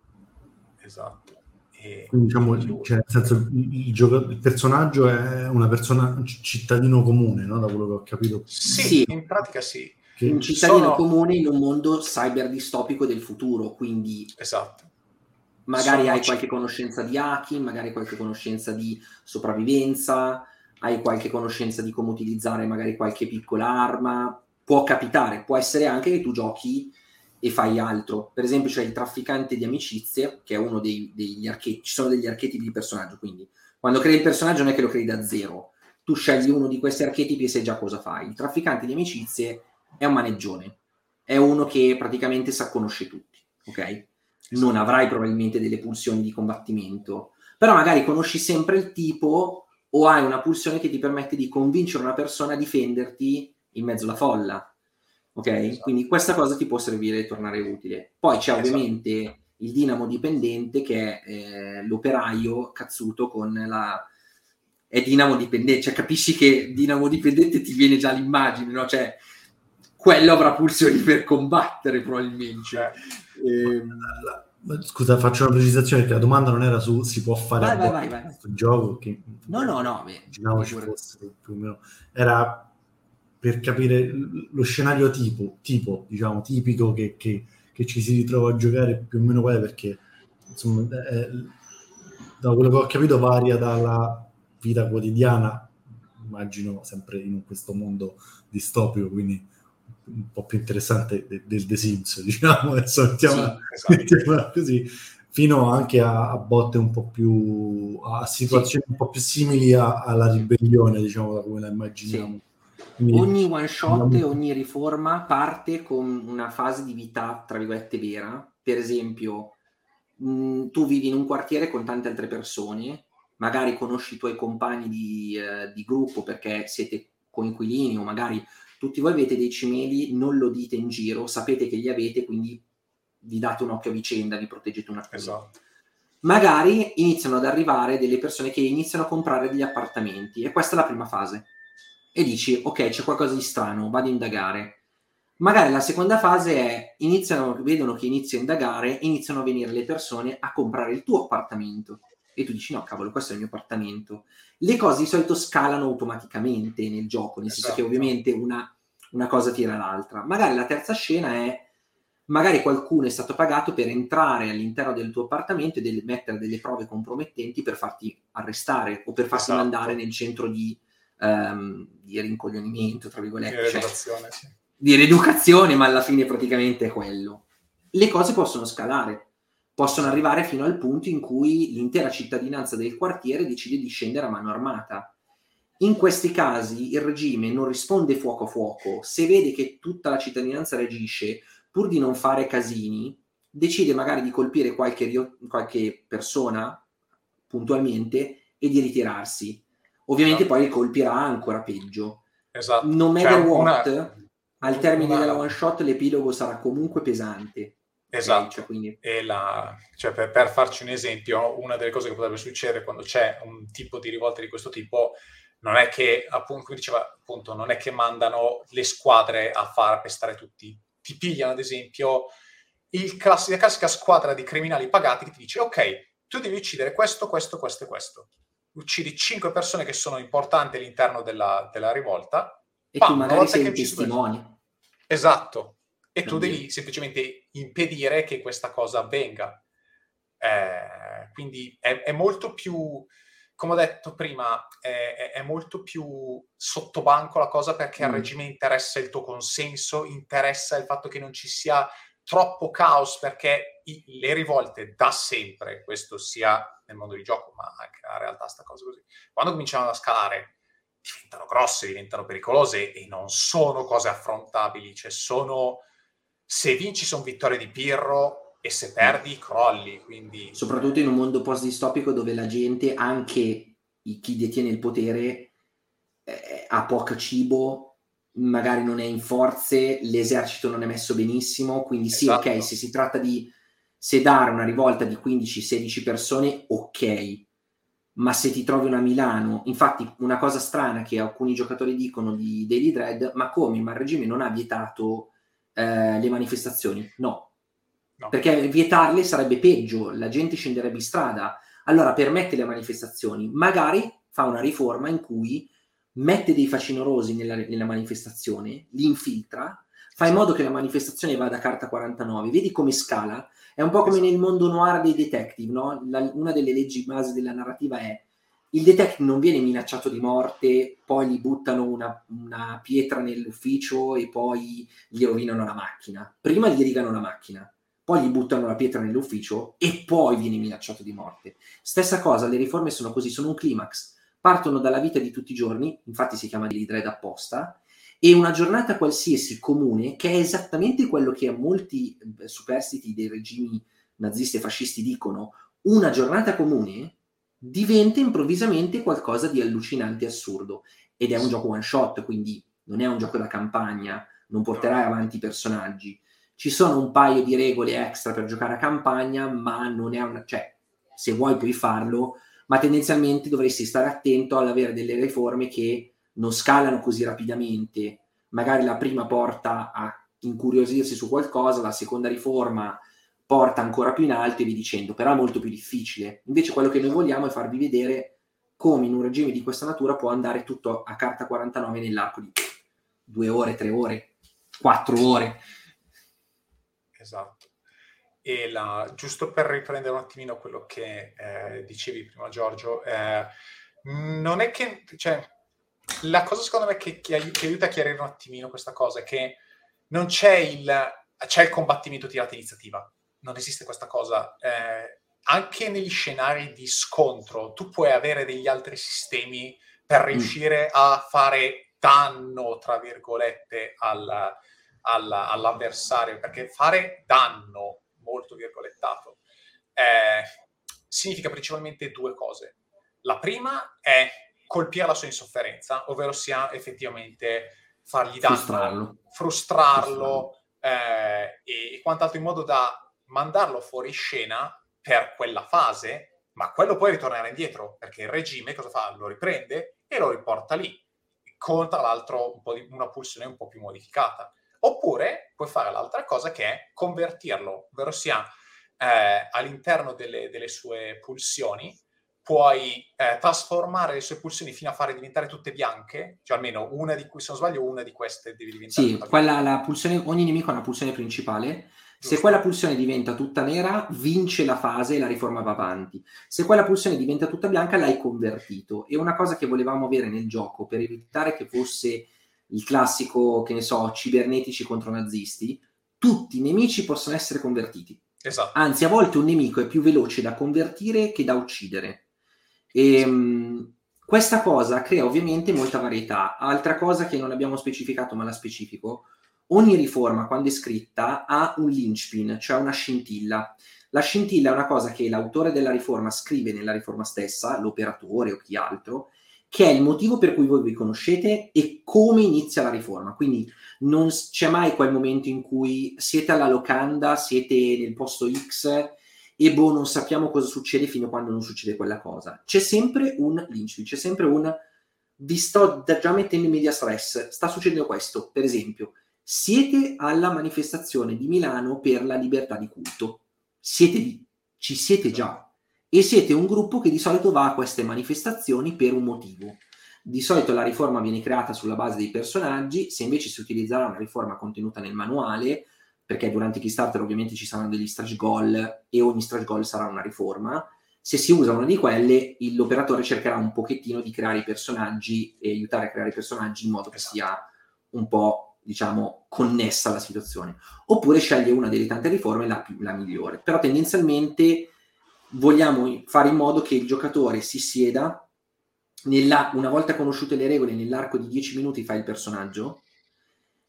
Esatto. E... Quindi diciamo, cioè, nel senso, il, gioco, il, personaggio è una persona, un cittadino comune, no? Da quello che ho capito. Sì, sì. in pratica sì. Che un cittadino sono... comune in un mondo cyber distopico del futuro, quindi... Esatto. Magari sono hai c... qualche conoscenza di hacking, magari qualche conoscenza di sopravvivenza, hai qualche conoscenza di come utilizzare magari qualche piccola arma, può capitare, può essere anche che tu giochi e fai altro. Per esempio c'è il trafficante di amicizie, che è uno dei, degli archetipi, ci sono degli archetipi di personaggio, quindi quando crei il personaggio non è che lo crei da zero, tu scegli uno di questi archetipi e sai già cosa fai. Il trafficante di amicizie è un maneggione, è uno che praticamente sa conosce tutti, ok? Non avrai probabilmente delle pulsioni di combattimento, però magari conosci sempre il tipo o hai una pulsione che ti permette di convincere una persona a difenderti in mezzo alla folla. Ok? Esatto. Quindi questa cosa ti può servire e tornare utile. Poi c'è esatto. ovviamente il dinamo dipendente che è eh, l'operaio cazzuto con la... è dinamo dipendente, cioè capisci che dinamo dipendente ti viene già l'immagine, no? Cioè quello avrà pulsioni per combattere probabilmente. Cioè, ehm, Scusa, faccio una precisazione la domanda non era su si può fare vai, vai, vai, questo gioco che no no no immaginavo ci fosse più o meno. Era per capire lo scenario tipo, tipo diciamo tipico che, che, che, ci si ritrova a giocare più o meno quale perché insomma è, da quello che ho capito varia dalla vita quotidiana immagino sempre in questo mondo distopico quindi un po' più interessante de- del The Sims, diciamo, adesso mettiamola, sì, esatto. così, fino anche a, a, botte un po' più, a situazioni sì. un po' più simili a, alla ribellione, diciamo, da come la immaginiamo. Sì. Ogni one shot e ogni riforma parte con una fase di vita, tra virgolette, vera. Per esempio, mh, mm, tu vivi in un quartiere con tante altre persone, magari conosci i tuoi compagni di, eh, di gruppo perché siete coinquilini o magari tutti voi avete dei cimeli, non lo dite in giro, sapete che li avete, quindi vi date un occhio a vicenda, vi proteggete un attimo. Esatto. Magari iniziano ad arrivare delle persone che iniziano a comprare degli appartamenti e questa è la prima fase. E dici, ok, c'è qualcosa di strano, vado a indagare. Magari la seconda fase è, iniziano, vedono che inizia a indagare, iniziano a venire le persone a comprare il tuo appartamento e tu dici no cavolo questo è il mio appartamento le cose di solito scalano automaticamente nel gioco nel esatto. senso che esatto. ovviamente una, una cosa tira l'altra magari la terza scena è magari qualcuno è stato pagato per entrare all'interno del tuo appartamento e del, mettere delle prove compromettenti per farti arrestare o per farti esatto. mandare nel centro di, um, di rincoglionimento tra virgolette di rieducazione, cioè, sì. di rieducazione ma alla fine praticamente è quello le cose possono scalare possono arrivare fino al punto in cui l'intera cittadinanza del quartiere decide di scendere a mano armata. In questi casi il regime non risponde fuoco a fuoco, se vede che tutta la cittadinanza reagisce, pur di non fare casini, decide magari di colpire qualche, qualche persona puntualmente e di ritirarsi. Ovviamente no. poi colpirà ancora peggio. esatto. no matter Cioè, what, una- al termine una- della one shot l'epilogo sarà comunque pesante. Esatto. Cioè, quindi, la- cioè, per, per farci un esempio, una delle cose che potrebbe succedere quando c'è un tipo di rivolta di questo tipo non è che, appunto, come diceva, appunto, non è che mandano le squadre a far pestare tutti. Ti pigliano, ad esempio, il classi- la classica squadra di criminali pagati che ti dice, ok, tu devi uccidere questo, questo, questo e questo. Uccidi cinque persone che sono importanti all'interno della, della rivolta. e Pam, tu magari sei un questo- testimone. Esatto. E tu Quindi- devi semplicemente impedire che questa cosa avvenga. Eh, quindi è, è molto più, come ho detto prima, è, è- molto più sottobanco la cosa perché al Mm. regime interessa il tuo consenso, interessa il fatto che non ci sia troppo caos perché i- le rivolte da sempre, questo sia nel mondo di gioco, ma anche nella realtà sta cosa così, quando cominciano a scalare diventano grosse, diventano pericolose e non sono cose affrontabili, cioè sono se vinci sono vittorie di Pirro e se perdi crolli, quindi soprattutto in un mondo post-distopico dove la gente, anche chi detiene il potere, eh, ha poco cibo, magari non è in forze, l'esercito non è messo benissimo, quindi sì, Esatto. ok, se si tratta di sedare una rivolta di 15-16 persone, ok, ma se ti trovi una Milano, infatti una cosa strana che alcuni giocatori dicono di Daily Dread, ma come? Ma il regime non ha vietato eh, le manifestazioni? No, no. perché vietarle sarebbe peggio, la gente scenderebbe in strada. Allora permette le manifestazioni, magari fa una riforma in cui mette dei facinorosi nella, nella manifestazione, li infiltra, fa in modo che la manifestazione vada a carta 49, vedi come scala? È un po' come nel mondo noir dei detective, no? La- una delle leggi base della narrativa è il detective non viene minacciato di morte, poi gli buttano una, una pietra nell'ufficio e poi gli rovinano la macchina. Prima gli rigano la macchina, poi gli buttano la pietra nell'ufficio e poi viene minacciato di morte. Stessa cosa, le riforme sono così, sono un climax. Partono dalla vita di tutti i giorni, infatti si chiama Daily Dread apposta, e una giornata qualsiasi comune, che è esattamente quello che molti eh, superstiti dei regimi nazisti e fascisti dicono, una giornata comune diventa improvvisamente qualcosa di allucinante e assurdo. Ed è un gioco one shot, quindi non è un gioco da campagna, non porterai avanti i personaggi. Ci sono un paio di regole extra per giocare a campagna, ma non è una... cioè, se vuoi puoi farlo, ma tendenzialmente dovresti stare attento ad avere delle riforme che non scalano così rapidamente. Magari la prima porta a incuriosirsi su qualcosa, la seconda riforma porta ancora più in alto e vi dicendo, però è molto più difficile. Invece quello che noi vogliamo è farvi vedere come in un regime di questa natura può andare tutto a carta 49 nell'arco di due ore, tre ore, quattro ore. Esatto. E la, giusto per riprendere un attimino quello che eh, dicevi prima, Giorgio, eh, non è che, cioè, la cosa secondo me che, che, ai- che aiuta a chiarire un attimino questa cosa è che non c'è il, c'è il combattimento tirata iniziativa, non esiste questa cosa. Eh, anche negli scenari di scontro, tu puoi avere degli altri sistemi per riuscire a fare danno, tra virgolette, al, al- all'avversario, perché fare danno, molto virgolettato, eh, significa principalmente due cose. La prima è colpire la sua insofferenza, ovvero sia effettivamente fargli danno, Frustrarlo. frustrarlo eh, e, e quant'altro in modo da mandarlo fuori scena per quella fase, ma quello poi ritornerà indietro, perché il regime cosa fa? Lo riprende e lo riporta lì, con tra l'altro un po' di, una pulsione un po' più modificata. Oppure puoi fare l'altra cosa che è convertirlo, ovvero sia eh, all'interno delle, delle sue pulsioni puoi eh, trasformare le sue pulsioni fino a fare diventare tutte bianche, cioè almeno una di cui, se non sbaglio, una di queste devi diventare Sì, quella, la pulsione, ogni nemico ha una pulsione principale. Se quella pulsione diventa tutta nera, vince la fase e la riforma va avanti. Se quella pulsione diventa tutta bianca, l'hai convertito. E una cosa che volevamo avere nel gioco per evitare che fosse il classico, che ne so, cibernetici contro nazisti, tutti i nemici possono essere convertiti. Esatto. Anzi, a volte un nemico è più veloce da convertire che da uccidere. E, mh, questa cosa crea ovviamente molta varietà. Altra cosa che non abbiamo specificato, ma la specifico, ogni riforma quando è scritta ha un linchpin, cioè una scintilla. La scintilla è una cosa che l'autore della riforma scrive nella riforma stessa, l'operatore o chi altro, che è il motivo per cui voi vi conoscete e come inizia la riforma. Quindi non c'è mai quel momento in cui siete alla locanda, siete nel posto X e boh, non sappiamo cosa succede fino a quando non succede quella cosa. C'è sempre un lynch, c'è sempre un vi sto già mettendo in media stress, sta succedendo questo, per esempio, siete alla manifestazione di Milano per la libertà di culto, siete lì, ci siete già e siete un gruppo che di solito va a queste manifestazioni per un motivo. Di solito la riforma viene creata sulla base dei personaggi, se invece si utilizzerà una riforma contenuta nel manuale, perché durante Kickstarter ovviamente ci saranno degli stretch goal e ogni stretch goal sarà una riforma, se si usa una di quelle l'operatore cercherà un pochettino di creare i personaggi e aiutare a creare i personaggi in modo che sia un po' diciamo connessa alla situazione. Oppure sceglie una delle tante riforme la, la migliore. Però tendenzialmente vogliamo fare in modo che il giocatore si sieda nella, una volta conosciute le regole nell'arco di 10 minuti fa il personaggio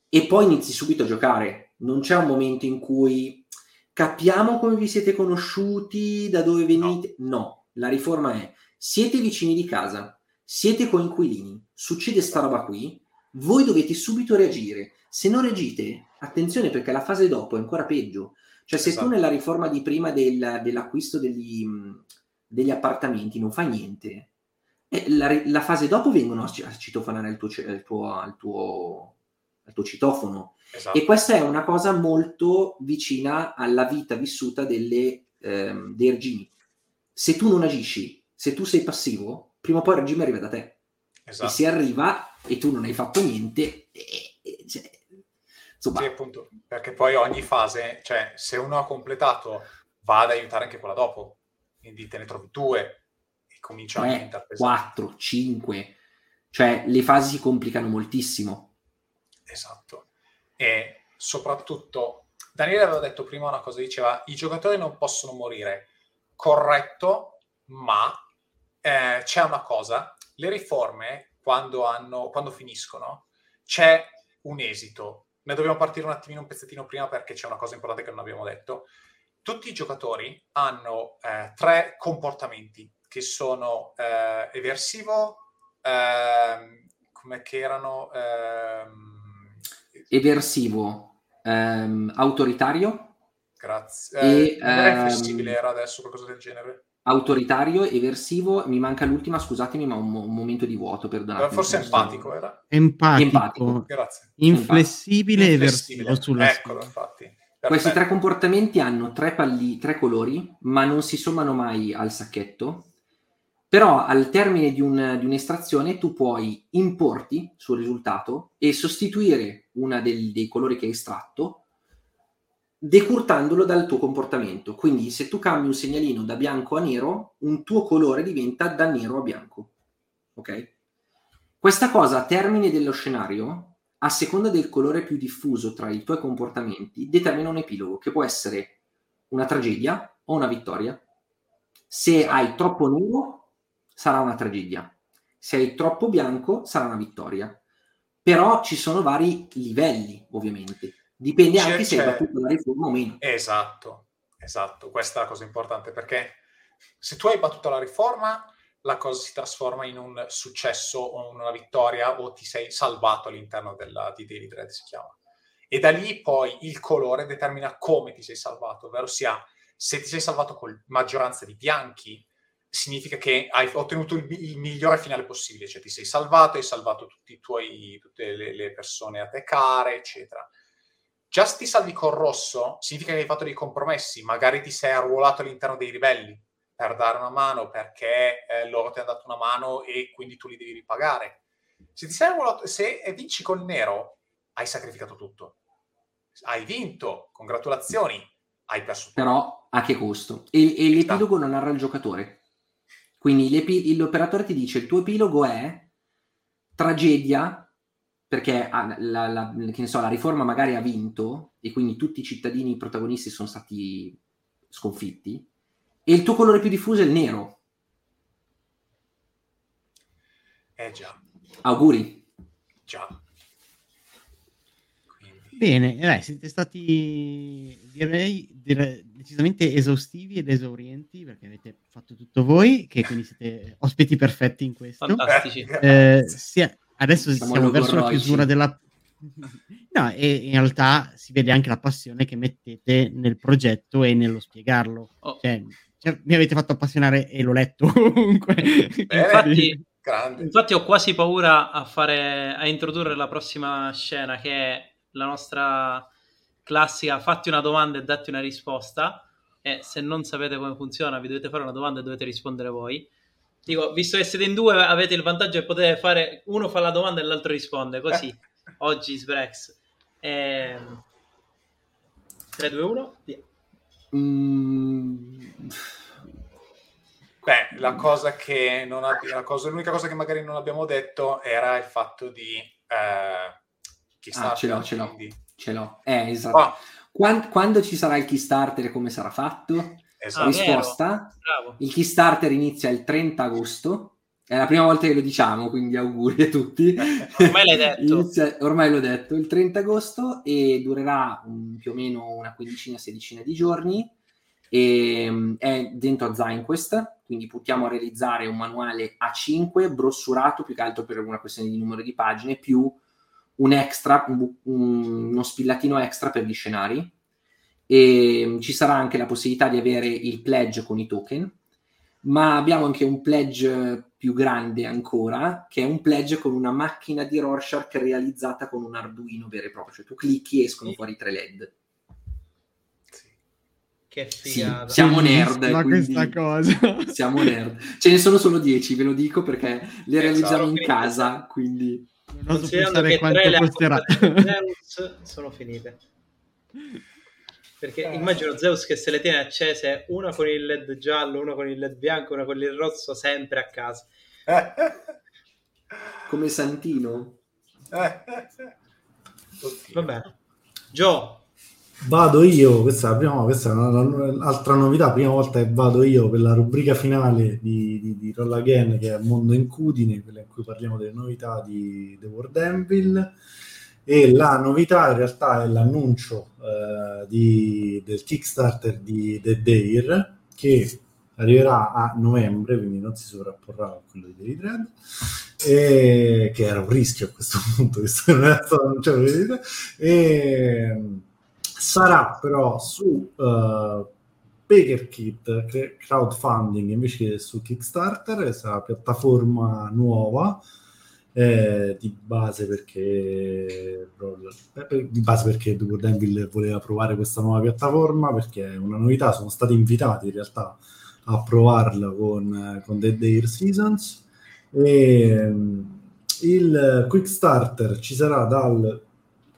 e poi inizi subito a giocare. Non c'è un momento in cui capiamo come vi siete conosciuti, da dove venite. No, no. la riforma è siete vicini di casa, siete coinquilini, succede sta roba qui, voi dovete subito reagire. Se non reagite, attenzione perché la fase dopo è ancora peggio. Cioè, se esatto. tu nella riforma di prima del, dell'acquisto degli, degli, appartamenti non fai niente, eh, la, la, fase dopo vengono a citofonare il tuo, il tuo, il tuo, il tuo citofono Esatto. E questa è una cosa molto vicina alla vita vissuta delle, ehm, dei regimi. Se tu non agisci, se tu sei passivo, prima o poi il regime arriva da te. Esatto. E se arriva e tu non hai fatto niente, eh, eh, cioè, insomma... Sì, appunto, perché poi ogni fase, cioè se uno ha completato, va ad aiutare anche quella dopo. Quindi te ne trovi due e comincia a diventare pesante. 4, 5, cioè le fasi si complicano moltissimo. Esatto e soprattutto Daniele aveva detto prima una cosa, diceva i giocatori non possono morire, corretto, ma eh, c'è una cosa, le riforme quando, hanno, quando finiscono c'è un esito, ne dobbiamo partire un attimino un pezzettino prima perché c'è una cosa importante che non abbiamo detto. Tutti i giocatori hanno eh, tre comportamenti che sono eh, eversivo, ehm, come che erano... Ehm, eversivo, ehm, autoritario. Grazie. E, eh, ehm, flessibile era adesso qualcosa del genere. Autoritario, eversivo, mi manca l'ultima, scusatemi, ma un, un momento di vuoto, perdonate. Forse empatico era. Empatico. empatico. Grazie. Inflessibile e eversivo Eccolo, infatti. Questi tre comportamenti hanno tre, palli, tre colori, ma non si sommano mai al sacchetto però al termine di, un, di, un'estrazione tu puoi importi sul risultato e sostituire uno dei colori che hai estratto decurtandolo dal tuo comportamento. Quindi se tu cambi un segnalino da bianco a nero, un tuo colore diventa da nero a bianco. Ok? Questa cosa a termine dello scenario, a seconda del colore più diffuso tra i tuoi comportamenti, determina un epilogo che può essere una tragedia o una vittoria. Se hai troppo nero, sarà una tragedia. Se hai troppo bianco, sarà una vittoria. Però ci sono vari livelli, ovviamente. Dipende anche se hai battuto la riforma o meno. Esatto, esatto. Questa è la cosa importante perché se tu hai battuto la riforma, la cosa si trasforma in un successo o una vittoria o ti sei salvato all'interno della, di Daily Dread, si chiama. E da lì poi il colore determina come ti sei salvato, ovvero sia se ti sei salvato con maggioranza di bianchi, significa che hai ottenuto il, il, migliore finale possibile, cioè ti sei salvato, hai salvato tuoi, tutte le, le, persone a te care, eccetera. Già ti salvi col rosso, significa che hai fatto dei compromessi, magari ti sei arruolato all'interno dei ribelli per dare una mano perché eh, loro ti hanno dato una mano e quindi tu li devi ripagare. Se ti sei arruolato, se vinci col nero, hai sacrificato tutto. Hai vinto, congratulazioni, hai perso tutto. Però a che costo? E, e l'epilogo non narra il giocatore. Quindi l'operatore ti dice il tuo epilogo è tragedia, perché la, la, la, so, la, riforma magari ha vinto e quindi tutti i cittadini protagonisti sono stati sconfitti, e il tuo colore più diffuso è il nero. Eh già. Auguri. Già. Quindi... Bene, eh, siete stati direi, direi decisamente esaustivi ed esaurienti perché avete fatto tutto voi, che quindi siete ospiti perfetti in questo. Fantastici. Eh, sia- adesso Siamo siamo verso la chiusura della... No, e in realtà si vede anche la passione che mettete nel progetto e nello spiegarlo. Oh, Cioè, cioè, mi avete fatto appassionare e l'ho letto comunque. infatti, Grande. infatti ho quasi paura a fare a introdurre la prossima scena che è la nostra classica fatti una domanda e datti una risposta e se non sapete come funziona vi dovete fare una domanda e dovete rispondere voi dico visto che siete in due avete il vantaggio che potete fare uno fa la domanda e l'altro risponde così oggi Sbrex Ehm, 3 2 1 via. Mm, Beh, la cosa che non abbi- la cosa- l'unica cosa che magari non abbiamo detto era il fatto di eh, Kickstarter, Ah, ce l'ho, ce l'ho. ce l'ho. Eh, esatto. Ah, Quan- quando ci sarà il Kickstarter e come sarà fatto? Esatto. Ah, Risposta. bravo Il Kickstarter inizia il 30 agosto. È la prima volta che lo diciamo, quindi auguri a tutti. Ormai l'hai detto. Inizia- ormai l'ho detto, il 30 agosto e durerà un- più o meno una quindicina, sedicina di giorni. E, mm, è dentro a ZineQuest, quindi puntiamo a realizzare un manuale A5 brossurato più che altro per una questione di numero di pagine, più un extra, un- uno spillatino extra per gli scenari. E mm, ci sarà anche la possibilità di avere il pledge con i token, ma abbiamo anche un pledge più grande ancora, che è un pledge con una macchina di Rorschach realizzata con un Arduino vero e proprio, cioè tu clicchi e escono fuori tre LED. Sì. che Sì, siamo nerd, quindi- questa cosa. Siamo nerd. Ce ne sono solo 10, ve lo dico perché le realizziamo in casa, quindi Non considerando pensare quanto costerà. sono finite perché Eh. immagino Zeus che se le tiene accese una con il led giallo una con il led bianco una con il rosso sempre a casa. Come Santino. Oddio. va bene. Gio Vado io, questa, è la prima, questa è una- un'altra novità, prima volta che vado io per la rubrica finale di, di, di Roll Again che è Mondo Incudine, quella in cui parliamo delle novità di The World Anvil e la novità in realtà è l'annuncio eh, di- del Kickstarter di The Dare che arriverà a novembre, quindi non si sovrapporrà a quello di Daily Dread, e, che era un rischio a questo punto, visto che non era stato annunciato Daily Dread, e sarà però su uh, crowdfunding invece che su Kickstarter, sarà piattaforma nuova eh, di base perché eh, di base perché Denville voleva provare questa nuova piattaforma perché è una novità, sono stati invitati in realtà a provarla con, con Dead Air Seasons e mm, il Quick Starter ci sarà dal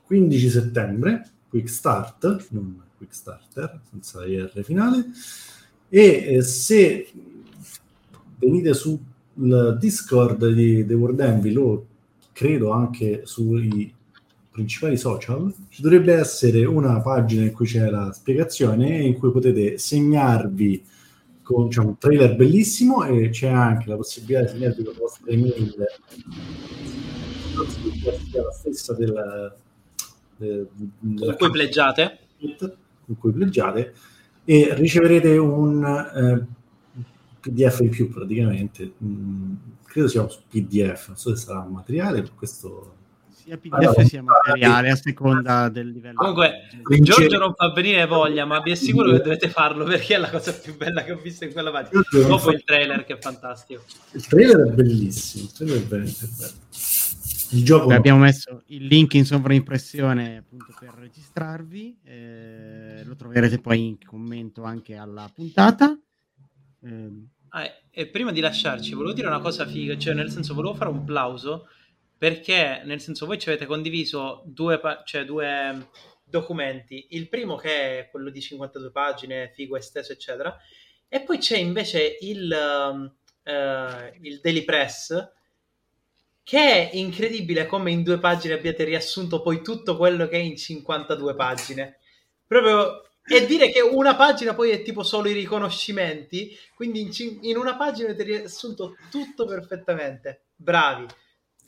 15 settembre Quick Start, non Quick Starter, senza IR finale. E eh, se venite sul Discord di The World Anvil o credo anche sui principali social, ci dovrebbe essere una pagina in cui c'è la spiegazione in cui potete segnarvi con diciamo, un trailer bellissimo e c'è anche la possibilità di segnarvi con la vostra email. La stessa del, del, con cui pleggiate. Con cui pleggiate. E riceverete un eh, PDF in più praticamente. Mm, credo sia un PDF non so se sarà un materiale per questo Sia PDF Allora, sia materiale a seconda del livello. Comunque, Giorgio non fa venire voglia ma vi assicuro che dovete farlo perché è la cosa più bella che ho visto in quella pagina dopo fa- il trailer che è fantastico. Il trailer è bellissimo il trailer è veramente bello. Il gioco Beh, abbiamo messo il link in sovraimpressione appunto per registrarvi, eh, lo troverete poi in commento anche alla puntata. Eh, Ah, e- prima di lasciarci volevo dire una cosa figa cioè nel senso volevo fare un plauso perché nel senso voi ci avete condiviso due, pa- cioè, due mm, documenti. Il primo che è quello di 52 pagine figo esteso eccetera. E poi c'è invece il, eh, il Daily Press che è incredibile come in due pagine abbiate riassunto poi tutto quello che è in 52 pagine. Proprio e dire che una pagina poi è tipo solo i riconoscimenti quindi in, cin- in una pagina avete riassunto tutto perfettamente bravi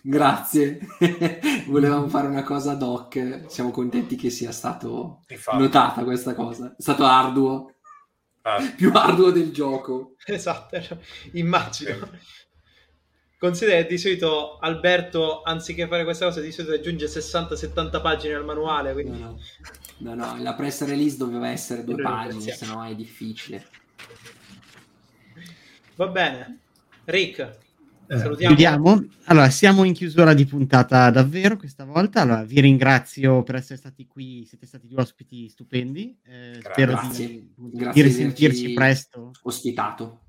Grazie. Volevamo fare una cosa ad hoc. Siamo contenti che sia stato Infatti. notata questa cosa. È stato arduo. Ah, più arduo del gioco. Esatto, immagino. Considera che di solito Alberto, anziché fare questa cosa, di solito aggiunge 60-70 pagine al manuale. Quindi... No, no, no, no, la press release doveva essere due pagine, se no è difficile. Va bene. Rick, Eh, salutiamo. Chiudiamo. Allora, siamo in chiusura di puntata davvero questa volta. Allora, vi ringrazio per essere stati qui, siete stati due ospiti stupendi. Eh, spero Grazie. di, di risentirci presto. Ospitato.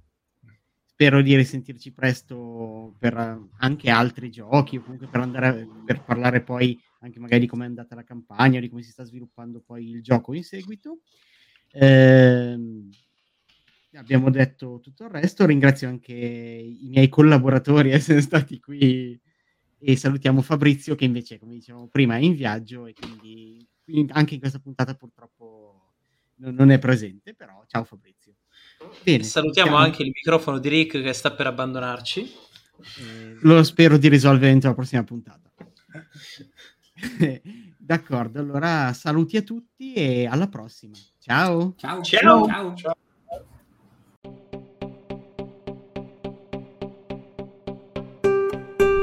Spero di risentirci presto per anche altri giochi, o comunque per andare a- per parlare poi anche magari di come è andata la campagna, di come si sta sviluppando poi il gioco in seguito. Ehm, abbiamo detto tutto il resto. Ringrazio anche i miei collaboratori essere stati qui e salutiamo Fabrizio che invece, come dicevamo prima, è in viaggio e quindi quindi anche in questa puntata purtroppo non, non è presente, però ciao Fabrizio. Bene, Salutiamo siamo- anche il microfono di Rick che sta per abbandonarci. eh, lo spero di risolvere entro la prossima puntata. D'accordo, allora saluti a tutti e alla prossima. Ciao. Ciao. Ciao. Ciao. Ciao.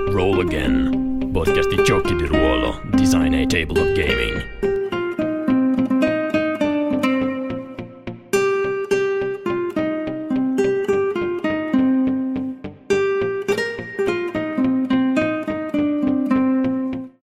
Roll Again, podcast di giochi di ruolo, design a table of gaming.